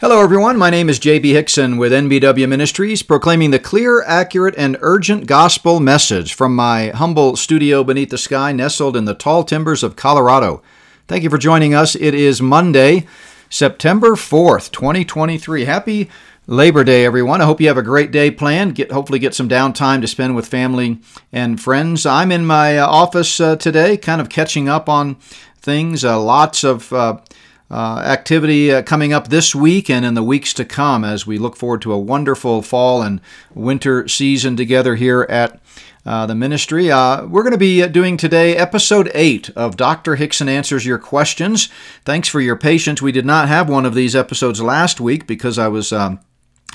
Hello, everyone. My name is J.B. Hixson with NBW Ministries, proclaiming the clear, accurate, and urgent gospel message from my humble studio beneath the sky, nestled in the tall timbers of Colorado. Thank you for joining us. It is Monday, September 4th, 2023. Happy Labor Day, everyone. I hope you have a great day planned. Get hopefully get some downtime to spend with family and friends. I'm in my uh, office uh, today, kind of catching up on things. Uh, lots of uh, uh, activity uh, coming up this week and in the weeks to come as we look forward to a wonderful fall and winter season together here at uh, the ministry. Uh, we're going to be doing today episode 8 of Dr. Hixson Answers Your Questions. Thanks for your patience. We did not have one of these episodes last week because I was. Um,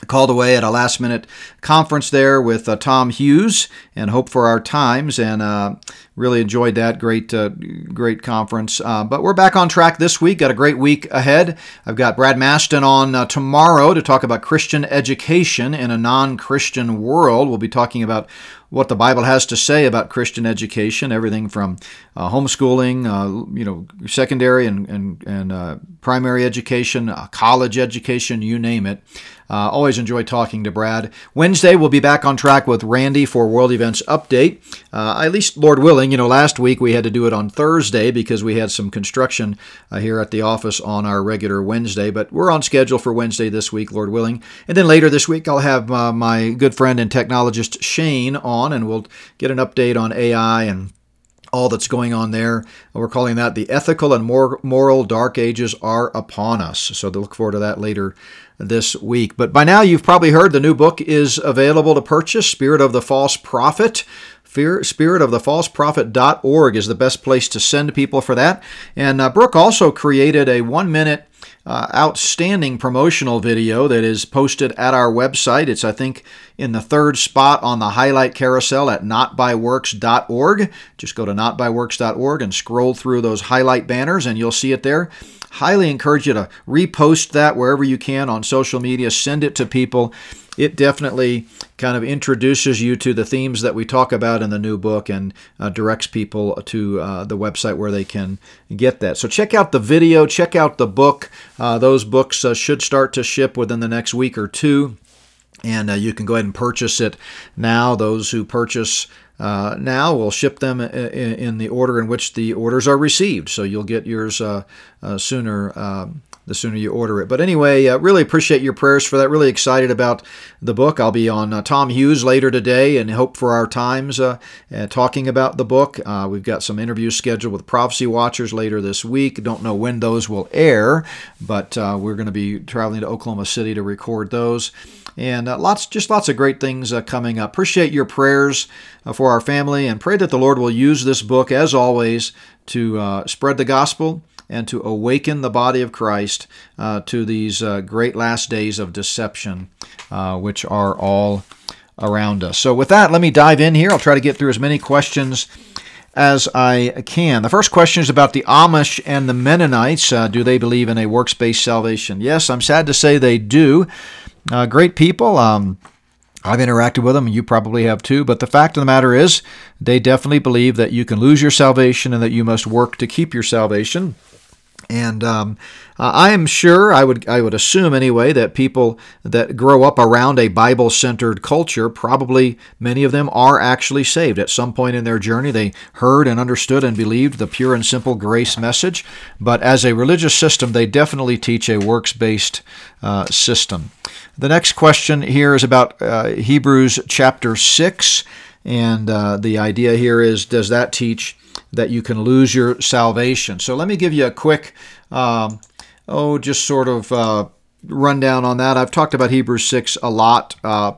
called away at a last minute conference there with uh, Tom Hughes and Hope for Our Times, and uh, really enjoyed that. Great, uh, great conference. Uh, but we're back on track this week. Got a great week ahead. I've got Brad Maston on uh, tomorrow to talk about Christian education in a non Christian world. We'll be talking about what the Bible has to say about Christian education, everything from uh, homeschooling, uh, you know, secondary and and, and uh, primary education, uh, college education, you name it. Uh, always enjoy talking to Brad. Wednesday we'll be back on track with Randy for World Events Update. Uh, at least, Lord willing, you know, last week we had to do it on Thursday because we had some construction here at the office on our regular Wednesday, but we're on schedule for Wednesday this week, Lord willing. And then later this week I'll have my good friend and technologist Shane on on, and we'll get an update on AI and all that's going on there. We're calling that the ethical and moral dark ages are upon us. So to look forward to that later this week. But by now you've probably heard the new book is available to purchase, Spirit of the False Prophet. Fear, spiritofthefalseprophet.org is the best place to send people for that. And uh, Brooke also created a one minute uh, outstanding promotional video that is posted at our website. It's, I think, in the third spot on the highlight carousel at notbyworks.org. Just go to notbyworks.org and scroll through those highlight banners, and you'll see it there. Highly encourage you to repost that wherever you can on social media, send it to people it definitely kind of introduces you to the themes that we talk about in the new book and uh, directs people to uh, the website where they can get that. So check out the video, check out the book. Uh, those books uh, should start to ship within the next week or two. And uh, you can go ahead and purchase it now. Those who purchase uh, now we'll ship them in, in, the order in which the orders are received. So you'll get yours uh, uh, sooner um, the sooner you order it. But anyway, uh, really appreciate your prayers for that. Really excited about the book. I'll be on uh, Tom Hughes later today and hope for our times uh, uh talking about the book. Uh, we've got some interviews scheduled with Prophecy Watchers later this week. Don't know when those will air, but uh, we're going to be traveling to Oklahoma City to record those. And lots, just lots of great things coming up. Appreciate your prayers for our family and pray that the Lord will use this book, as always, to spread the gospel and to awaken the body of Christ uh, to these uh, great last days of deception, uh, which are all around us. So, with that, let me dive in here. I'll try to get through as many questions as I can. The first question is about the Amish and the Mennonites. Uh, do they believe in a works based salvation? Yes, I'm sad to say they do. Uh, great people. Um, I've interacted with them, you probably have too. But the fact of the matter is, they definitely believe that you can lose your salvation and that you must work to keep your salvation. And um, I am sure, I would, I would assume anyway, that people that grow up around a Bible centered culture, probably many of them are actually saved. At some point in their journey, they heard and understood and believed the pure and simple grace message. But as a religious system, they definitely teach a works based uh, system. The next question here is about uh, Hebrews chapter 6. And uh, the idea here is does that teach that you can lose your salvation. So let me give you a quick, um, oh, just sort of uh, rundown on that. I've talked about Hebrews 6 a lot uh,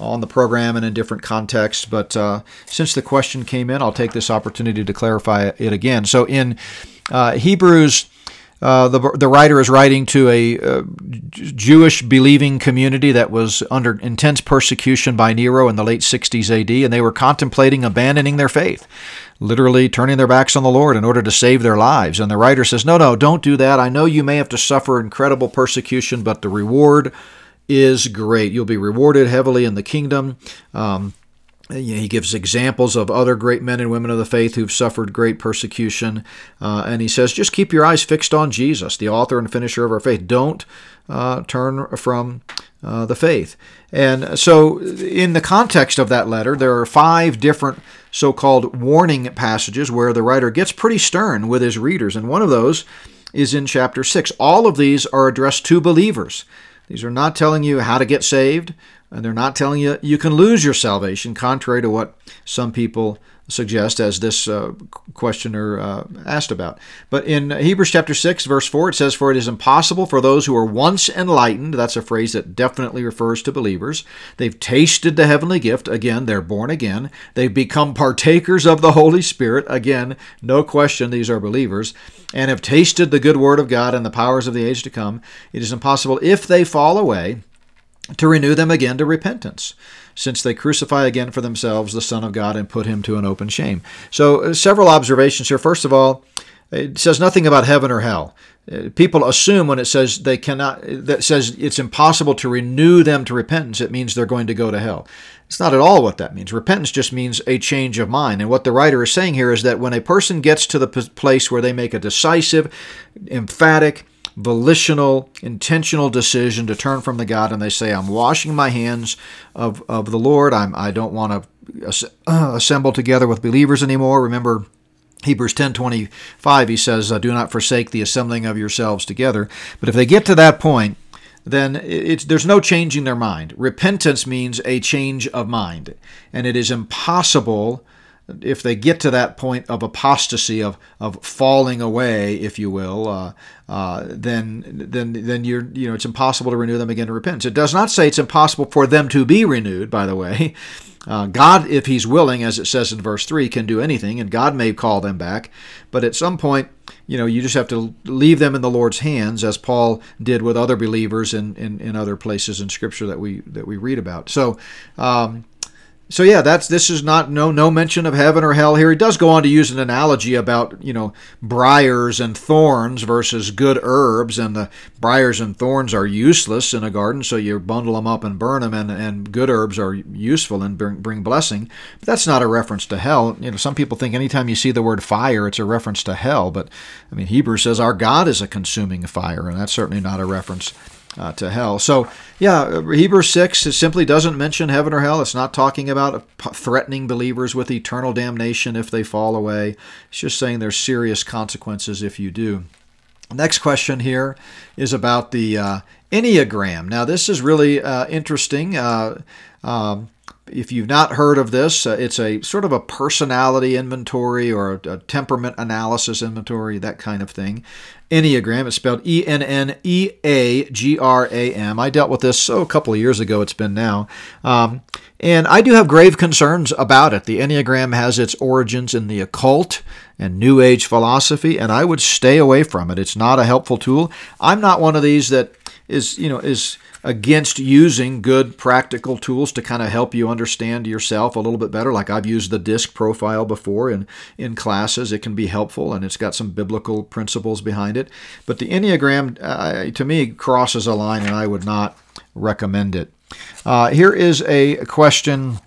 on the program and in different contexts, but uh, since the question came in, I'll take this opportunity to clarify it again. So in uh, Hebrews uh, the, the writer is writing to a uh, Jewish believing community that was under intense persecution by Nero in the late 60s AD, and they were contemplating abandoning their faith, literally turning their backs on the Lord in order to save their lives. And the writer says, No, no, don't do that. I know you may have to suffer incredible persecution, but the reward is great. You'll be rewarded heavily in the kingdom. Um, he gives examples of other great men and women of the faith who've suffered great persecution. Uh, and he says, just keep your eyes fixed on Jesus, the author and finisher of our faith. Don't uh, turn from uh, the faith. And so, in the context of that letter, there are five different so called warning passages where the writer gets pretty stern with his readers. And one of those is in chapter 6. All of these are addressed to believers. These are not telling you how to get saved. And they're not telling you you can lose your salvation, contrary to what some people suggest, as this uh, questioner uh, asked about. But in Hebrews chapter 6, verse 4, it says, For it is impossible for those who are once enlightened, that's a phrase that definitely refers to believers, they've tasted the heavenly gift, again, they're born again, they've become partakers of the Holy Spirit, again, no question, these are believers, and have tasted the good word of God and the powers of the age to come. It is impossible if they fall away to renew them again to repentance, since they crucify again for themselves the Son of God and put him to an open shame. So, uh, several observations here. First of all, it says nothing about heaven or hell. Uh, people assume when it says they cannot, that says it's impossible to renew them to repentance, it means they're going to go to hell. It's not at all what that means. Repentance just means a change of mind. And what the writer is saying here is that when a person gets to the place where they make a decisive, emphatic, volitional, intentional decision to turn from the God, and they say, "I'm washing my hands of of the Lord. I'm I don't want to uh, assemble together with believers anymore." Remember. Hebrews 10:25 he says do not forsake the assembling of yourselves together but if they get to that point then there's no changing their mind repentance means a change of mind and it is impossible if they get to that point of apostasy, of, of falling away, if you will, uh, uh, then then then you're you know it's impossible to renew them again to repentance. It does not say it's impossible for them to be renewed. By the way, uh, God, if He's willing, as it says in verse three, can do anything, and God may call them back. But at some point, you know, you just have to leave them in the Lord's hands, as Paul did with other believers in, in, in other places in Scripture that we that we read about. So. Um, so yeah, that's this is not no no mention of heaven or hell here. He does go on to use an analogy about you know briars and thorns versus good herbs, and the briars and thorns are useless in a garden, so you bundle them up and burn them, and, and good herbs are useful and bring, bring blessing. But that's not a reference to hell. You know, some people think anytime you see the word fire, it's a reference to hell, but I mean Hebrews says our God is a consuming fire, and that's certainly not a reference uh, to hell. So, yeah, Hebrews 6 simply doesn't mention heaven or hell. It's not talking about threatening believers with eternal damnation if they fall away. It's just saying there's serious consequences if you do. Next question here is about the uh, Enneagram. Now, this is really uh, interesting. Uh, um, if you've not heard of this, uh, it's a sort of a personality inventory or a, a, temperament analysis inventory, that kind of thing. Enneagram. It's spelled E N N E A G R A M. I dealt with this oh, a couple of years ago, it's been now. Um, and I do have grave concerns about it. The Enneagram has its origins in the occult and New Age philosophy, and I would stay away from it. It's not a helpful tool. I'm not one of these that is, you know, is against using good practical tools to kind of help you understand yourself a little bit better. Like I've used the disc profile before in, in classes. It can be helpful and it's got some biblical principles behind it. But the Enneagram, uh, to me, crosses a line and I would not recommend it. Uh, here is a question,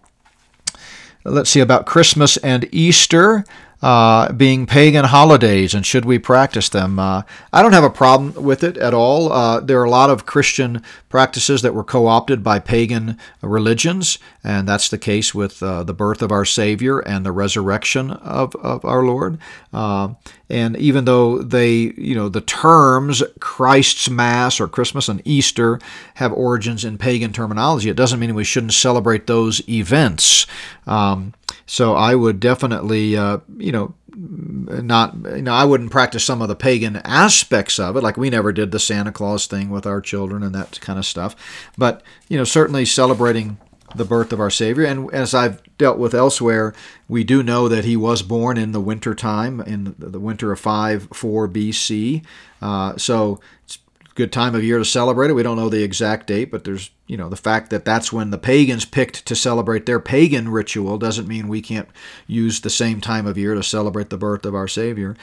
let's see, about Christmas and Easter uh, being pagan holidays and should we practice them? Uh, I don't have a problem with it at all. Uh, there are a lot of Christian practices that were co opted by pagan religions, and that's the case with uh, the birth of our Savior and the resurrection of, of our Lord. Uh, and even though they, you know, the terms Christ's Mass or Christmas and Easter have origins in pagan terminology, it doesn't mean we shouldn't celebrate those events. Um, so I would definitely, uh, you know, not you know I wouldn't practice some of the pagan aspects of it. Like we never did the Santa Claus thing with our children and that kind of stuff. But you know certainly celebrating the birth of our Savior. And as I've dealt with elsewhere we do know that he was born in the winter time in the winter of 5 4 BC uh, so it's good time of year to celebrate it. We don't know the exact date, but there's, you know, the fact that that's when the pagans picked to celebrate their pagan ritual doesn't mean we can't use the same time of year to celebrate the birth of our Savior.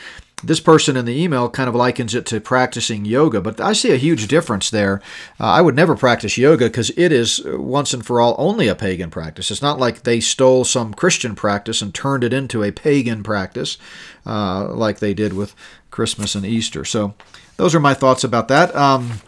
this person in the email kind of likens it to practicing yoga, but I see a huge difference there. Uh, I would never practice yoga because it is uh, once and for all only a pagan practice. It's not like they stole some Christian practice and turned it into a pagan practice uh, like they did with Christmas and Easter. So, those are my thoughts about that. Um,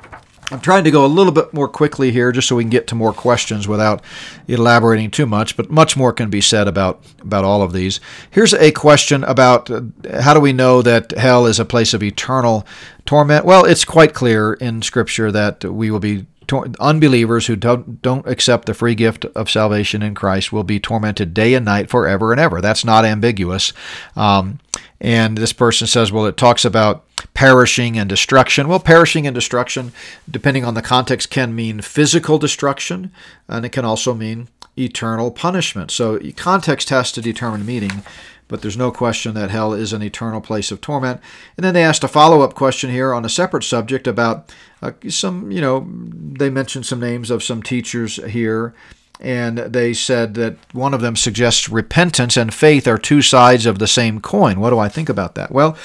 I'm trying to go a little bit more quickly here just so we can get to more questions without elaborating too much, but much more can be said about, about all of these. Here's a question about uh, how do we know that hell is a place of eternal torment? Well, it's quite clear in Scripture that we will be unbelievers who don't, don't accept the free gift of salvation in Christ will be tormented day and night forever and ever. That's not ambiguous. Um, and this person says, well, it talks about perishing and destruction. Well, perishing and destruction, depending on the context, can mean physical destruction, and it can also mean eternal punishment. So, context has to determine meaning, but there's no question that hell is an eternal place of torment. And then they asked a follow up question here on a separate subject about uh, some, you know, they mentioned some names of some teachers here and they said that one of them suggests repentance and faith are two sides of the same coin. What do I think about that? Well,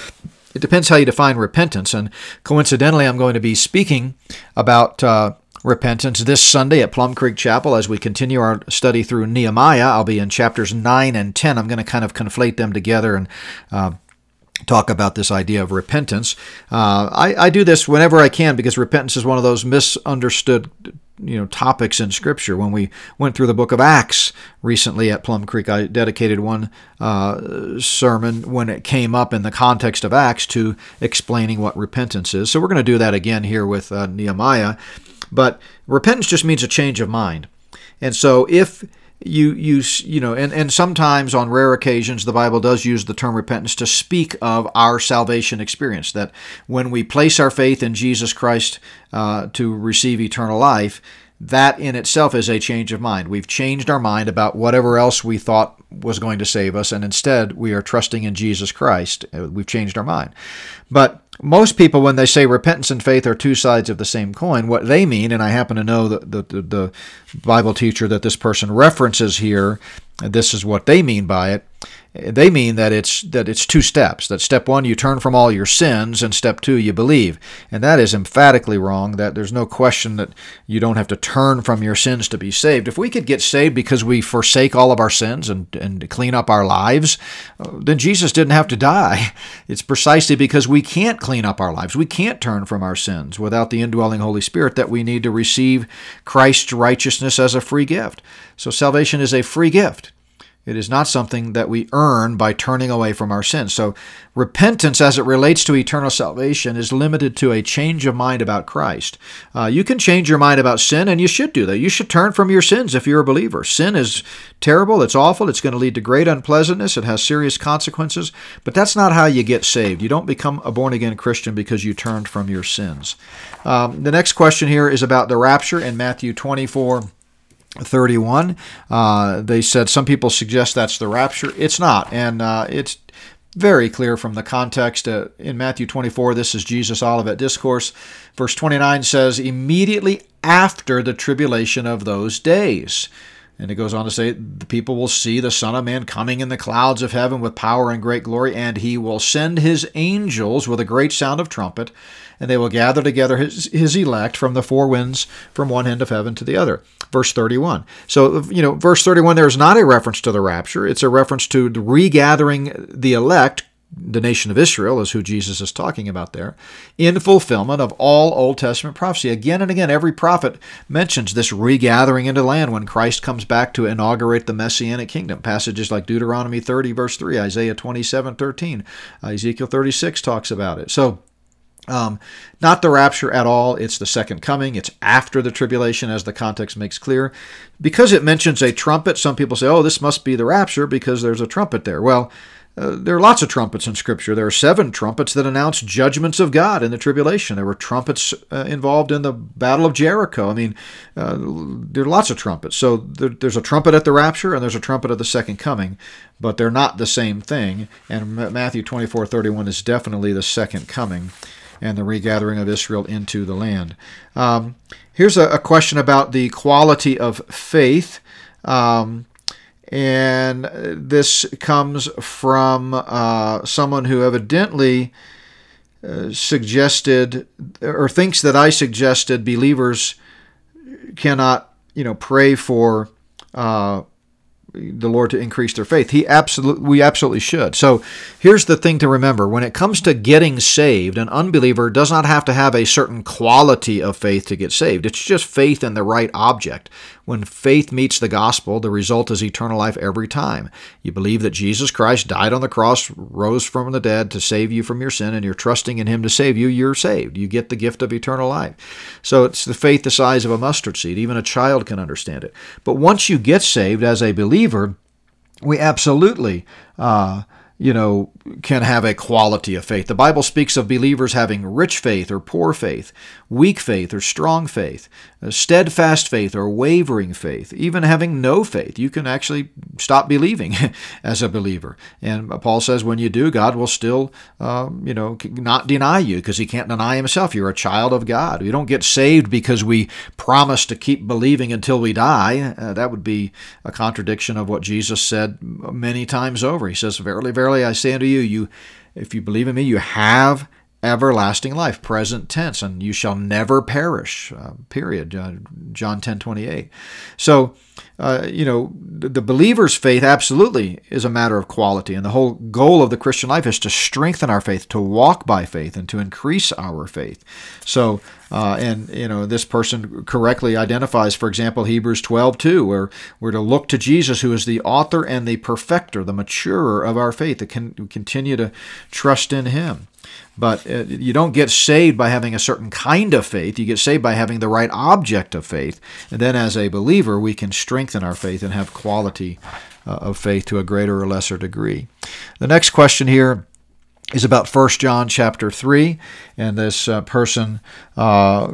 it depends how you define repentance. And coincidentally, I'm going to be speaking about uh, repentance this Sunday at Plum Creek Chapel as we continue our study through Nehemiah. I'll be in chapters 9 and 10. I'm going to kind of conflate them together and uh, talk about this idea of repentance. Uh, I, I, do this whenever I can because repentance is one of those misunderstood you know topics in Scripture. When we went through the book of Acts recently at Plum Creek, I dedicated one uh, sermon when it came up in the context of Acts to explaining what repentance is. So we're going to do that again here with uh, Nehemiah. But repentance just means a change of mind, and so if you you you know and and sometimes on rare occasions the bible does use the term repentance to speak of our salvation experience that when we place our faith in jesus christ uh, to receive eternal life that in itself is a change of mind. We've changed our mind about whatever else we thought was going to save us, and instead we are trusting in Jesus Christ. Uh, we've changed our mind. But most people, when they say repentance and faith are two sides of the same coin, what they mean, and I happen to know the, the, the Bible teacher that this person references here, this is what they mean by it, they mean that it's that it's two steps. That step one, you turn from all your sins, and step two, you believe. And that is emphatically wrong. That there's no question that you don't have to turn from your sins to be saved. If we could get saved because we forsake all of our sins and, and clean up our lives, then Jesus didn't have to die. It's precisely because we can't clean up our lives. We can't turn from our sins without the indwelling Holy Spirit that we need to receive Christ's righteousness as a free gift. So salvation is a free gift. It is not something that we earn by turning away from our sins. So, repentance as it relates to eternal salvation is limited to a change of mind about Christ. Uh, you can change your mind about sin, and you should do that. You should turn from your sins if you're a believer. Sin is terrible, it's awful, it's going to lead to great unpleasantness, it has serious consequences, but that's not how you get saved. You don't become a born again Christian because you turned from your sins. Um, the next question here is about the rapture in Matthew 24. 31. Uh, they said some people suggest that's the rapture. It's not, and uh, it's very clear from the context. Uh, in Matthew 24, this is Jesus' Olivet Discourse. Verse 29 says, immediately after the tribulation of those days. And it goes on to say, The people will see the Son of Man coming in the clouds of heaven with power and great glory, and he will send his angels with a great sound of trumpet, and they will gather together his, his elect from the four winds from one end of heaven to the other. Verse 31. So, you know, verse 31 there is not a reference to the rapture, it's a reference to the regathering the elect the nation of Israel is who Jesus is talking about there, in fulfillment of all Old Testament prophecy. Again and again, every prophet mentions this regathering into land when Christ comes back to inaugurate the Messianic kingdom. Passages like Deuteronomy 30, verse 3, Isaiah 27, 13, Ezekiel 36 talks about it. So, um, not the rapture at all. It's the second coming. It's after the tribulation, as the context makes clear. Because it mentions a trumpet, some people say, oh, this must be the rapture because there's a trumpet there. Well, uh, there are lots of trumpets in Scripture. There are seven trumpets that announce judgments of God in the tribulation. There were trumpets uh, involved in the Battle of Jericho. I mean, uh, there are lots of trumpets. So there, there's a trumpet at the rapture and there's a trumpet at the second coming, but they're not the same thing. And Matthew 24 31 is definitely the second coming and the regathering of Israel into the land. Um, here's a, a, question about the quality of faith. Um, And this comes from uh, someone who evidently uh, suggested or thinks that I suggested believers cannot, you know, pray for uh, the Lord to increase their faith. He absolutely, we absolutely should. So here's the thing to remember: when it comes to getting saved, an unbeliever does not have to have a certain quality of faith to get saved. It's just faith in the right object. When faith meets the gospel, the result is eternal life every time. You believe that Jesus Christ died on the cross, rose from the dead to save you from your sin, and you're trusting in Him to save you, you're saved. You get the gift of eternal life. So it's the faith the size of a mustard seed. Even a child can understand it. But once you get saved as a believer, we absolutely uh, you know, can have a quality of faith. The Bible speaks of believers having rich faith or poor faith, weak faith or strong faith, steadfast faith or wavering faith, even having no faith. You can actually stop believing as a believer. And Paul says when you do, God will still, um, you know, not deny you because he can't deny himself. You're a child of God. We don't get saved because we promise to keep believing until we die. Uh, that would be a contradiction of what Jesus said many times over. He says, Verily, verily, Verily I say unto you, you if you believe in me, you have everlasting life, present tense, and you shall never perish. Uh, period. Uh, John ten twenty eight. So, uh, you know, the, the, believer's faith absolutely is a matter of quality, and the whole goal of the Christian life is to strengthen our faith, to walk by faith, and to increase our faith. So, uh, and you know, this person correctly identifies, for example, Hebrews 12, 2, where we're to look to Jesus, who is the author and the perfecter, the maturer of our faith, to can continue to trust in Him. But uh, you don't get saved by having a certain kind of faith. You get saved by having the right object of faith. And then, as a believer, we can strengthen our faith and have quality uh, of faith to a greater or lesser degree. The next question here is about 1 John chapter 3. And this uh, person uh,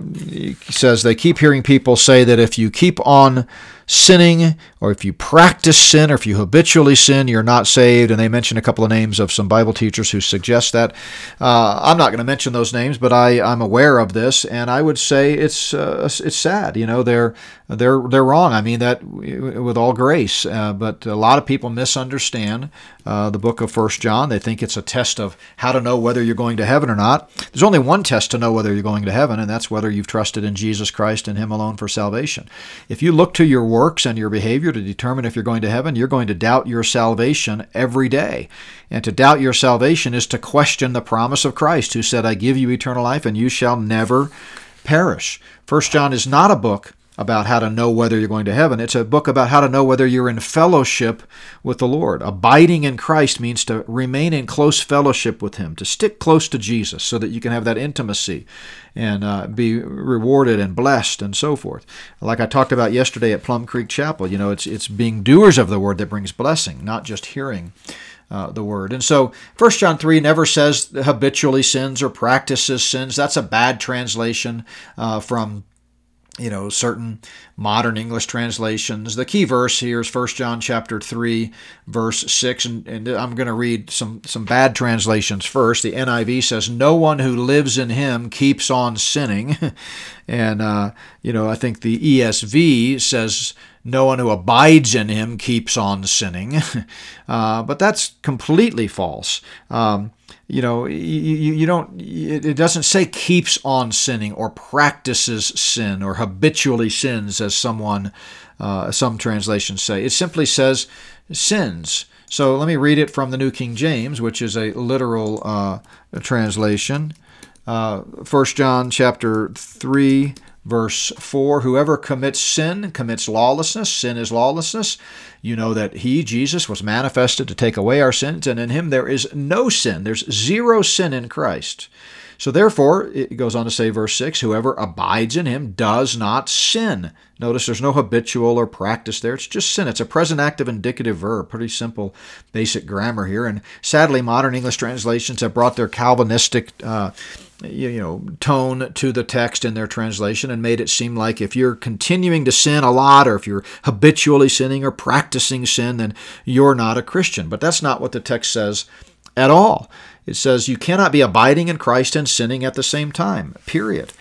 says they keep hearing people say that if you keep on sinning, or if you practice sin, or if you habitually sin, you're not saved. And they mention a couple of names of some Bible teachers who suggest that. Uh, I'm not going to mention those names, but I, I'm aware of this, and I would say it's uh, it's sad. You know, they're they're they're wrong. I mean that with all grace, uh, but a lot of people misunderstand uh, the book of First John. They think it's a test of how to know whether you're going to heaven or not. There's only one test to know whether you're going to heaven, and that's whether you've trusted in Jesus Christ and Him alone for salvation. If you look to your works and your behavior to determine if you're going to heaven, you're going to doubt your salvation every day. And to doubt your salvation is to question the promise of Christ, who said, I give you eternal life, and you shall never perish. First John is not a book about how to know whether you're going to heaven. It's a book about how to know whether you're in fellowship with the Lord. Abiding in Christ means to remain in close fellowship with Him, to stick close to Jesus so that you can have that intimacy and uh, be rewarded and blessed and so forth. Like I talked about yesterday at Plum Creek Chapel, you know, it's, it's being doers of the Word that brings blessing, not just hearing. Uh, the word. And so 1 John 3 never says habitually sins or practices sins. That's a bad translation uh, from you know certain modern english translations. The key verse here is 1 john chapter 3 verse 6 and, and i'm going to read some some bad translations first. The niv says no one who lives in him keeps on sinning. And uh, you know i think the esv says no one who abides in him keeps on sinning. Uh, but that's completely false. Um, you know you, you don't it doesn't say keeps on sinning or practices sin or habitually sins as someone uh, some translations say. It simply says sins. So let me read it from the new king james which is a literal uh, translation. Uh, 1 john chapter 3 verse 4 Whoever commits sin commits lawlessness. Sin is lawlessness. You know that He, Jesus, was manifested to take away our sins, and in Him there is no sin. There's zero sin in Christ. So therefore, it goes on to say, verse 6 Whoever abides in Him does not sin. Notice there's no habitual or practice there. It's just sin. It's a present active indicative verb. Pretty simple, basic grammar here. And sadly, modern English translations have brought their Calvinistic. Uh, you know tone to the text in their translation and made it seem like if you're continuing to sin a lot or if you're habitually sinning or practicing sin then you're not a Christian but that's not what the text says at all it says you cannot be abiding in Christ and sinning at the same time period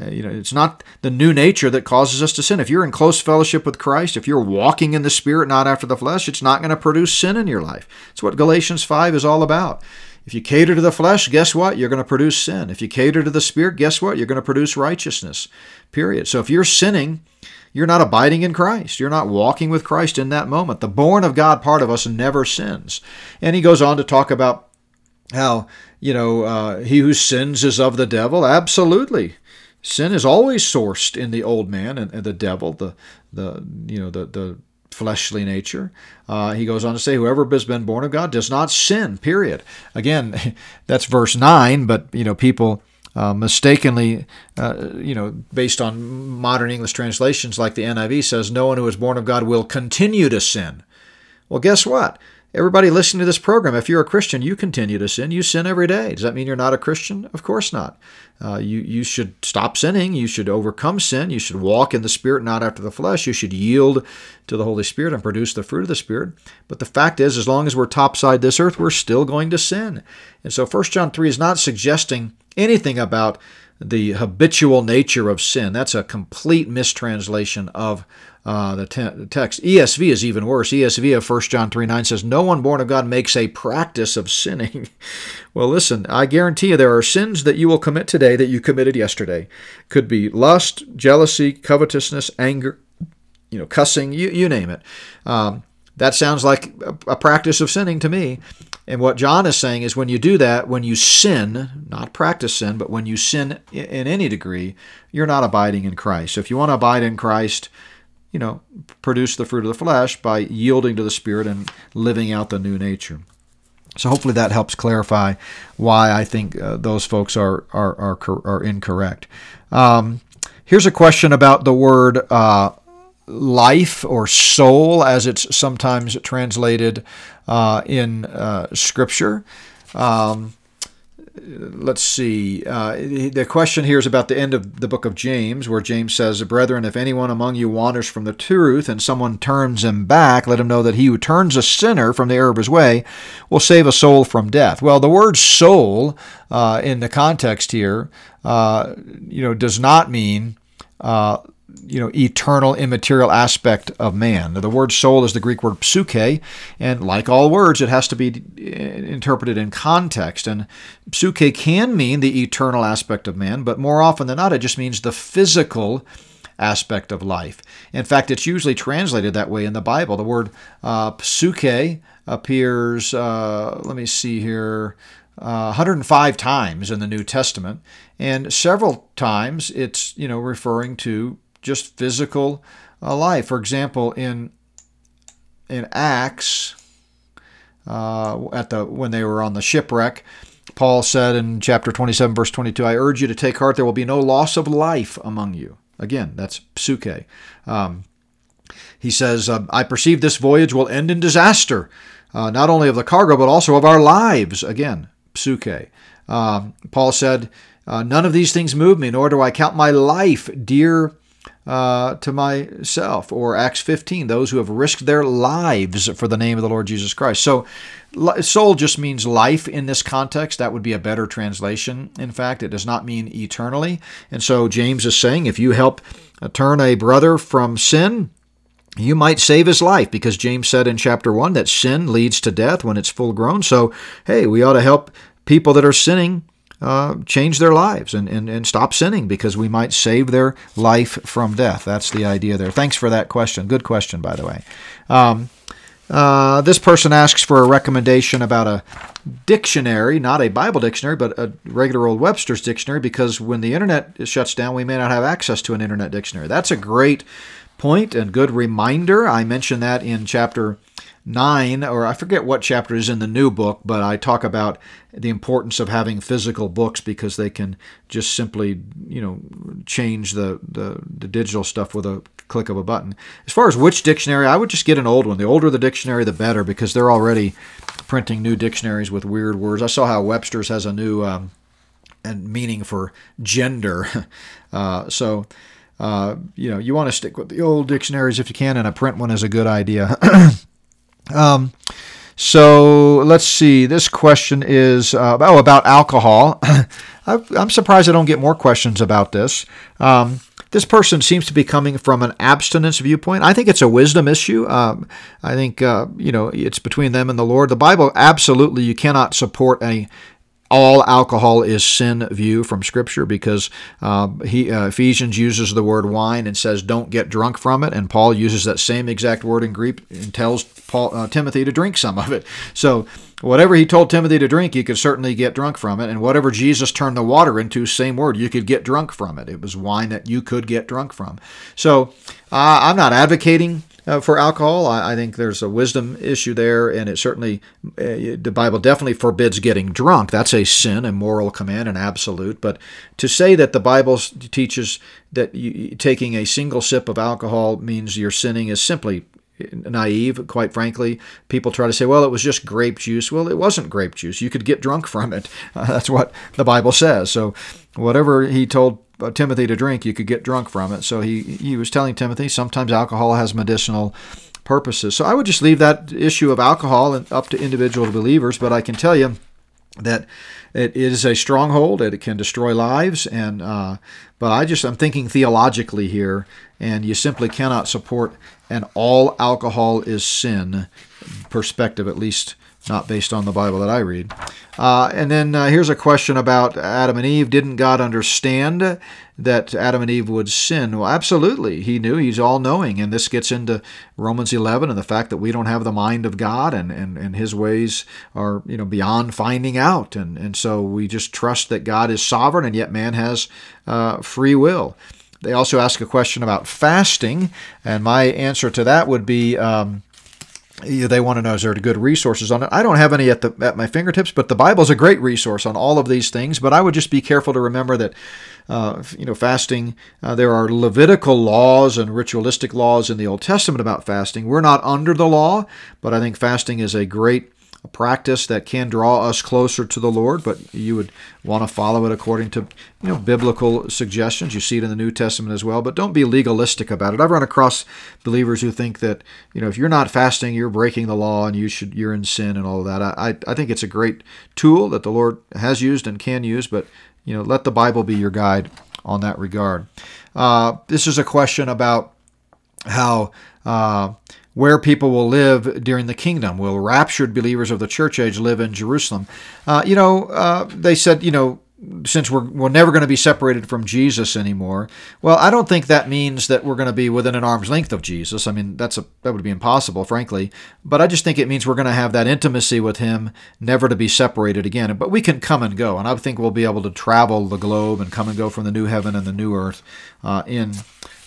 Uh, you know, it's not the new nature that causes us to sin. If you're in close fellowship with Christ, if you're walking in the Spirit, not after the flesh, it's not going to produce sin in your life. It's what Galatians 5 is all about. If you cater to the flesh, guess what? You're going to produce sin. If you cater to the Spirit, guess what? You're going to produce righteousness. Period. So if you're sinning, you're not abiding in Christ. You're not walking with Christ in that moment. The born of God part of us never sins. And he goes on to talk about how, you know, uh, he who sins is of the devil. Absolutely. Sin is always sourced in the old man and, and the devil, the the you know the the fleshly nature. Uh, he goes on to say, "Whoever has been born of God does not sin." Period. Again, that's verse nine, but you know people. Uh, mistakenly, uh, you know, based on modern English translations like the NIV says, no one who is born of God will continue to sin. Well, guess what? Everybody listening to this program, if you're a Christian, you continue to sin. You sin every day. Does that mean you're not a Christian? Of course not. Uh, you, you should stop sinning. You should overcome sin. You should walk in the Spirit, not after the flesh. You should yield to the Holy Spirit and produce the fruit of the Spirit. But the fact is, as long as we're topside this earth, we're still going to sin. And so 1 John 3 is not suggesting anything about the habitual nature of sin. That's a complete mistranslation of uh, the, te- text. ESV is even worse. ESV of 1 John 3 9 says, No one born of God makes a practice of sinning. well, listen, I guarantee you there are sins that you will commit today that you committed yesterday. Could be lust, jealousy, covetousness, anger, you know, cussing, you, you name it. Um, that sounds like a, practice of sinning to me. And what John is saying is when you do that, when you sin, not practice sin, but when you sin in any degree, you're not abiding in Christ. So if you want to abide in Christ, you know, produce the fruit of the flesh by yielding to the Spirit and living out the new nature. So hopefully that helps clarify why I think uh, those folks are are are, are incorrect. Um, here's a question about the word uh, life or soul, as it's sometimes translated uh, in uh, Scripture. Um, let's see. Uh, the question here is about the end of the book of James, where James says, Brethren, if anyone among you wanders from the truth and someone turns him back, let him know that he who turns a sinner from the error of his way will save a soul from death. Well, the word soul uh, in the context here, uh, you know, does not mean uh, you know eternal immaterial aspect of man. The word soul is the Greek word psyche, and like all words, it has to be interpreted in context. And psyche can mean the eternal aspect of man, but more often than not, it just means the physical aspect of life. In fact, it's usually translated that way in the Bible. The word uh, appears. Uh, let me see here. Uh, 105 times in the New Testament, and several times it's you know referring to just physical uh, life. For example, in in Acts, uh, at the when they were on the shipwreck, Paul said in chapter 27, verse 22, "I urge you to take heart; there will be no loss of life among you." Again, that's psuche. Um, he says, uh, "I perceive this voyage will end in disaster, uh, not only of the cargo but also of our lives." Again, psuche. Um, Paul said, uh, "None of these things move me, nor do I count my life dear uh, to myself. Or Acts 15, those who have risked their lives for the name of the Lord Jesus Christ. So, soul just means life in this context. That would be a better translation. In fact, it does not mean eternally. And so, James is saying if you help uh, turn a brother from sin, you might save his life because James said in chapter 1 that sin leads to death when it's full grown. So, hey, we ought to help people that are sinning uh, change their lives and, and, and stop sinning because we might save their life from death. That's the idea there. Thanks for that question. Good question, by the way. Um, uh, this person asks for a recommendation about a dictionary, not a Bible dictionary, but a regular old Webster's dictionary, because when the internet shuts down, we may not have access to an internet dictionary. That's a great point and good reminder. I mentioned that in chapter 9, or I forget what chapter is in the new book, but I talk about the importance of having physical books because they can just simply, you know, change the, the, the, digital stuff with a click of a button. As far as which dictionary, I would just get an old one. The older the dictionary, the better because they're already printing new dictionaries with weird words. I saw how Webster's has a new um, and meaning for gender. Uh, so, uh, you know, you want to stick with the old dictionaries if you can, and a print one is a good idea. Um, so let's see. This question is uh, oh, about alcohol. I'm surprised I don't get more questions about this. Um, this person seems to be coming from an abstinence viewpoint. I think it's a wisdom issue. Um, I think uh, you know it's between them and the Lord. The Bible absolutely you cannot support a all alcohol is sin view from Scripture because uh, he uh, Ephesians uses the word wine and says don't get drunk from it, and Paul uses that same exact word in Greek and tells Paul uh, Timothy to drink some of it. So whatever he told Timothy to drink, you could certainly get drunk from it, and whatever Jesus turned the water into, same word, you could get drunk from it. It was wine that you could get drunk from. So uh, I'm not advocating uh, for alcohol. I, I, think there's a wisdom issue there, and it certainly, uh, the Bible definitely forbids getting drunk. That's a sin, a moral command, an absolute. But to say that the Bible teaches that you, taking a single sip of alcohol means you're sinning is simply naive, quite frankly. People try to say, well, it was just grape juice. Well, it wasn't grape juice. You could get drunk from it. Uh, that's what the Bible says. So, whatever he told uh, Timothy to drink, you could get drunk from it. So he he was telling Timothy sometimes alcohol has medicinal purposes. So I would just leave that issue of alcohol up to individual believers. But I can tell you that it is a stronghold. It can destroy lives, and uh, but I just I'm thinking theologically here, and you simply cannot support an all alcohol is sin perspective, at least not based on the Bible that I read. Uh, and then uh, here's a question about Adam and Eve. Didn't God understand that Adam and Eve would sin? Well, absolutely. He knew. He's all knowing. And this gets into Romans 11 and the fact that we don't have the mind of God and, and, and his ways are you know beyond finding out. And, and so we just trust that God is sovereign and yet man has uh, free will. They also ask a question about fasting. And my answer to that would be. Um, they want to know is there good resources on it? I don't have any at the at my fingertips but the bible is a great resource on all of these things but i would just be careful to remember that uh, you know fasting uh, there are levitical laws and ritualistic laws in the old testament about fasting. We're not under the law but i think fasting is a great a practice that can draw us closer to the Lord, but you would want to follow it according to you know biblical suggestions. You see it in the New Testament as well, but don't be legalistic about it. I've run across believers who think that you know if you're not fasting, you're breaking the law and you should you're in sin and all of that. I I think it's a great tool that the Lord has used and can use, but you know let the Bible be your guide on that regard. Uh, this is a question about how. Uh, where people will live during the kingdom. Will raptured believers of the church age live in Jerusalem? Uh, you know, uh, they said, you know, since we're, we're never going to be separated from Jesus anymore. Well, I don't think that means that we're going to be within an arm's length of Jesus. I mean, that's a that would be impossible, frankly. But I just think it means we're going to have that intimacy with Him, never to be separated again. But we can come and go, and I think we'll be able to travel the globe and come and go from the new heaven and the new earth uh, in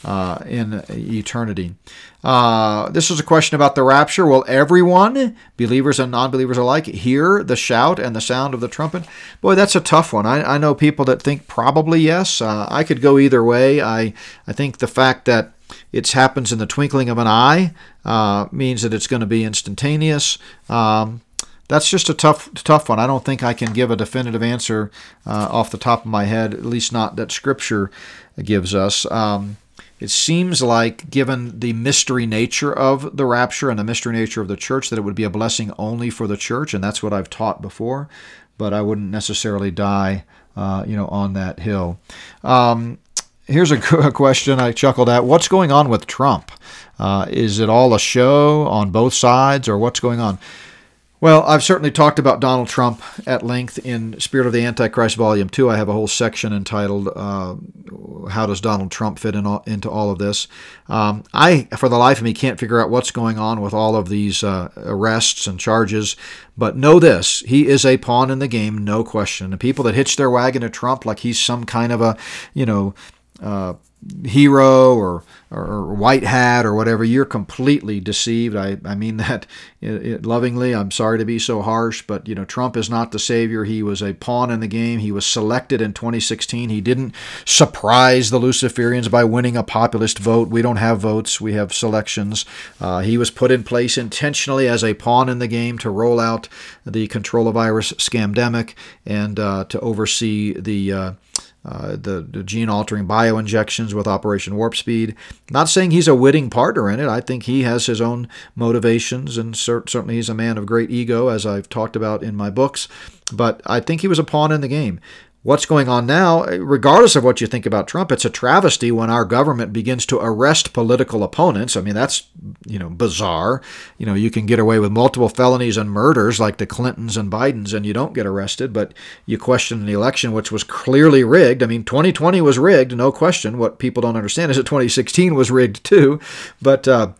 uh, in eternity. Uh, this is a question about the rapture. Will everyone, believers and non believers alike, hear the shout and the sound of the trumpet? Boy, that's a tough one. I, I know people that think probably yes. Uh, I could go either way. I, I think the fact that it happens in the twinkling of an eye uh, means that it's going to be instantaneous. Um, that's just a tough tough one. I don't think I can give a definitive answer uh, off the top of my head, at least not that Scripture gives us. Um, it seems like, given the mystery nature of the rapture and the mystery nature of the church, that it would be a blessing only for the church, and that's what I've taught before. But I wouldn't necessarily die, uh, you know, on that hill. Um, here's a, question I chuckled at: What's going on with Trump? Uh, is it all a show on both sides, or what's going on? Well, I've certainly talked about Donald Trump at length in Spirit of the Antichrist Volume 2. I have a whole section entitled uh, How Does Donald Trump Fit in all, into All of This? Um, I, for the life of me, can't figure out what's going on with all of these uh, arrests and charges. But know this he is a pawn in the game, no question. The people that hitch their wagon to Trump like he's some kind of a, you know, uh, hero or, or white hat or whatever, you're completely deceived. I, I mean that lovingly. I'm sorry to be so harsh, but you know Trump is not the savior. He was a pawn in the game. He was selected in 2016. He didn't surprise the Luciferians by winning a populist vote. We don't have votes. We have selections. Uh, he was put in place intentionally as a pawn in the game to roll out the control of virus scamdemic and uh, to oversee the uh, uh, the, the gene altering bioinjections with Operation Warp Speed. Not saying he's a witting partner in it. I think he has his own motivations, and cert- certainly he's a man of great ego, as I've talked about in my books. But I think he was a pawn in the game. What's going on now, regardless of what you think about Trump, it's a travesty when our government begins to arrest political opponents. I mean, that's you know bizarre. You know, you can get away with multiple felonies and murders like the Clintons and Bidens, and you don't get arrested, but you question the election, which was clearly rigged. I mean, 2020 was rigged, no question. What people don't understand is that 2016 was rigged too, but. Uh,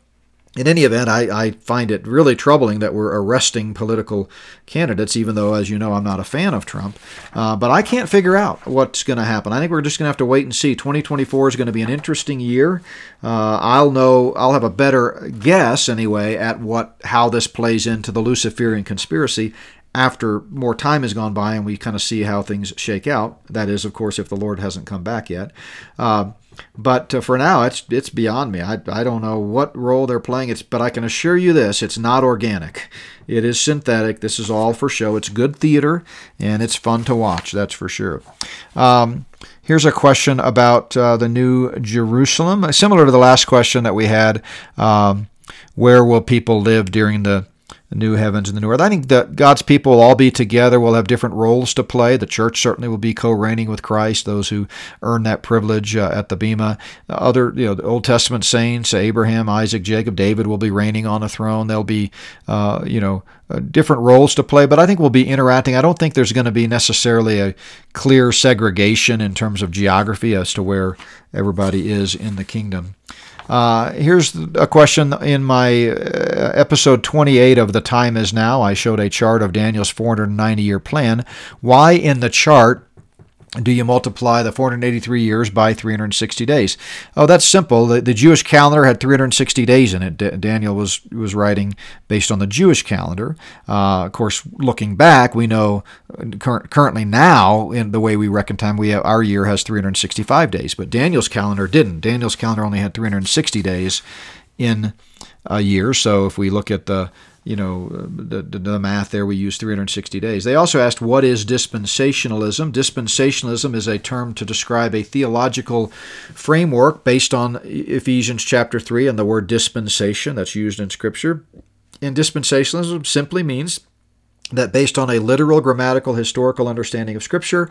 in any event, I, I, find it really troubling that we're arresting political candidates, even though, as you know, I'm not a fan of Trump. Uh, but I can't figure out what's going to happen. I think we're just going to have to wait and see. 2024 is going to be an interesting year. Uh, I'll know. I'll have a better guess, anyway, at what how this plays into the Luciferian conspiracy after more time has gone by and we kind of see how things shake out. That is, of course, if the Lord hasn't come back yet. Uh, but uh, for now, it's it's beyond me. I, I don't know what role they're playing. It's but I can assure you this: it's not organic. It is synthetic. This is all for show. It's good theater, and it's fun to watch. That's for sure. Um, here's a question about uh, the New Jerusalem, similar to the last question that we had. Um, where will people live during the the new heavens and the new earth. I think that God's people will all be together. We'll have different roles to play. The church certainly will be co-reigning with Christ. Those who earn that privilege uh, at the bema. Other, you know, the Old Testament saints, Abraham, Isaac, Jacob, David will be reigning on the throne. There'll be, uh, you know, uh, different roles to play. But I think we'll be interacting. I don't think there's going to be necessarily a clear segregation in terms of geography as to where everybody is in the kingdom. Uh, here's a question in my uh, episode 28 of The Time Is Now. I showed a chart of Daniel's 490 year plan. Why in the chart do you multiply the 483 years by 360 days? Oh, that's simple. The, the, Jewish calendar had 360 days in it. D- Daniel was was writing based on the Jewish calendar. Uh, of course, looking back, we know cur- currently now in the way we reckon time, we have, our year has 365 days, but Daniel's calendar didn't. Daniel's calendar only had 360 days in a year. So if we look at the you know, the, the, math there, we use 360 days. They also asked, what is dispensationalism? Dispensationalism is a term to describe a theological framework based on Ephesians chapter 3 and the word dispensation that's used in Scripture. And dispensationalism simply means that based on a literal, grammatical, historical understanding of Scripture,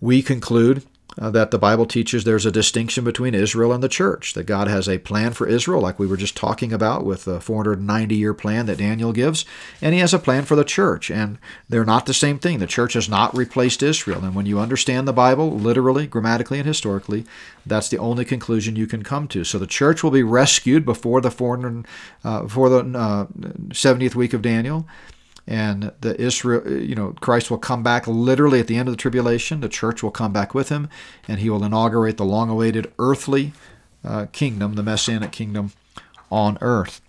we conclude uh, that the Bible teaches there's a distinction between Israel and the church, that God has a plan for Israel, like we were just talking about with the 490 year plan that Daniel gives, and he has a plan for the church. And they're not the same thing. The church has not replaced Israel. And when you understand the Bible, literally, grammatically, and historically, that's the only conclusion you can come to. So the church will be rescued before the, 400, uh, before the uh, 70th week of Daniel and the Israel, you know, Christ will come back literally at the end of the tribulation. The church will come back with him, and he will inaugurate the long-awaited earthly uh, kingdom, the messianic kingdom on earth.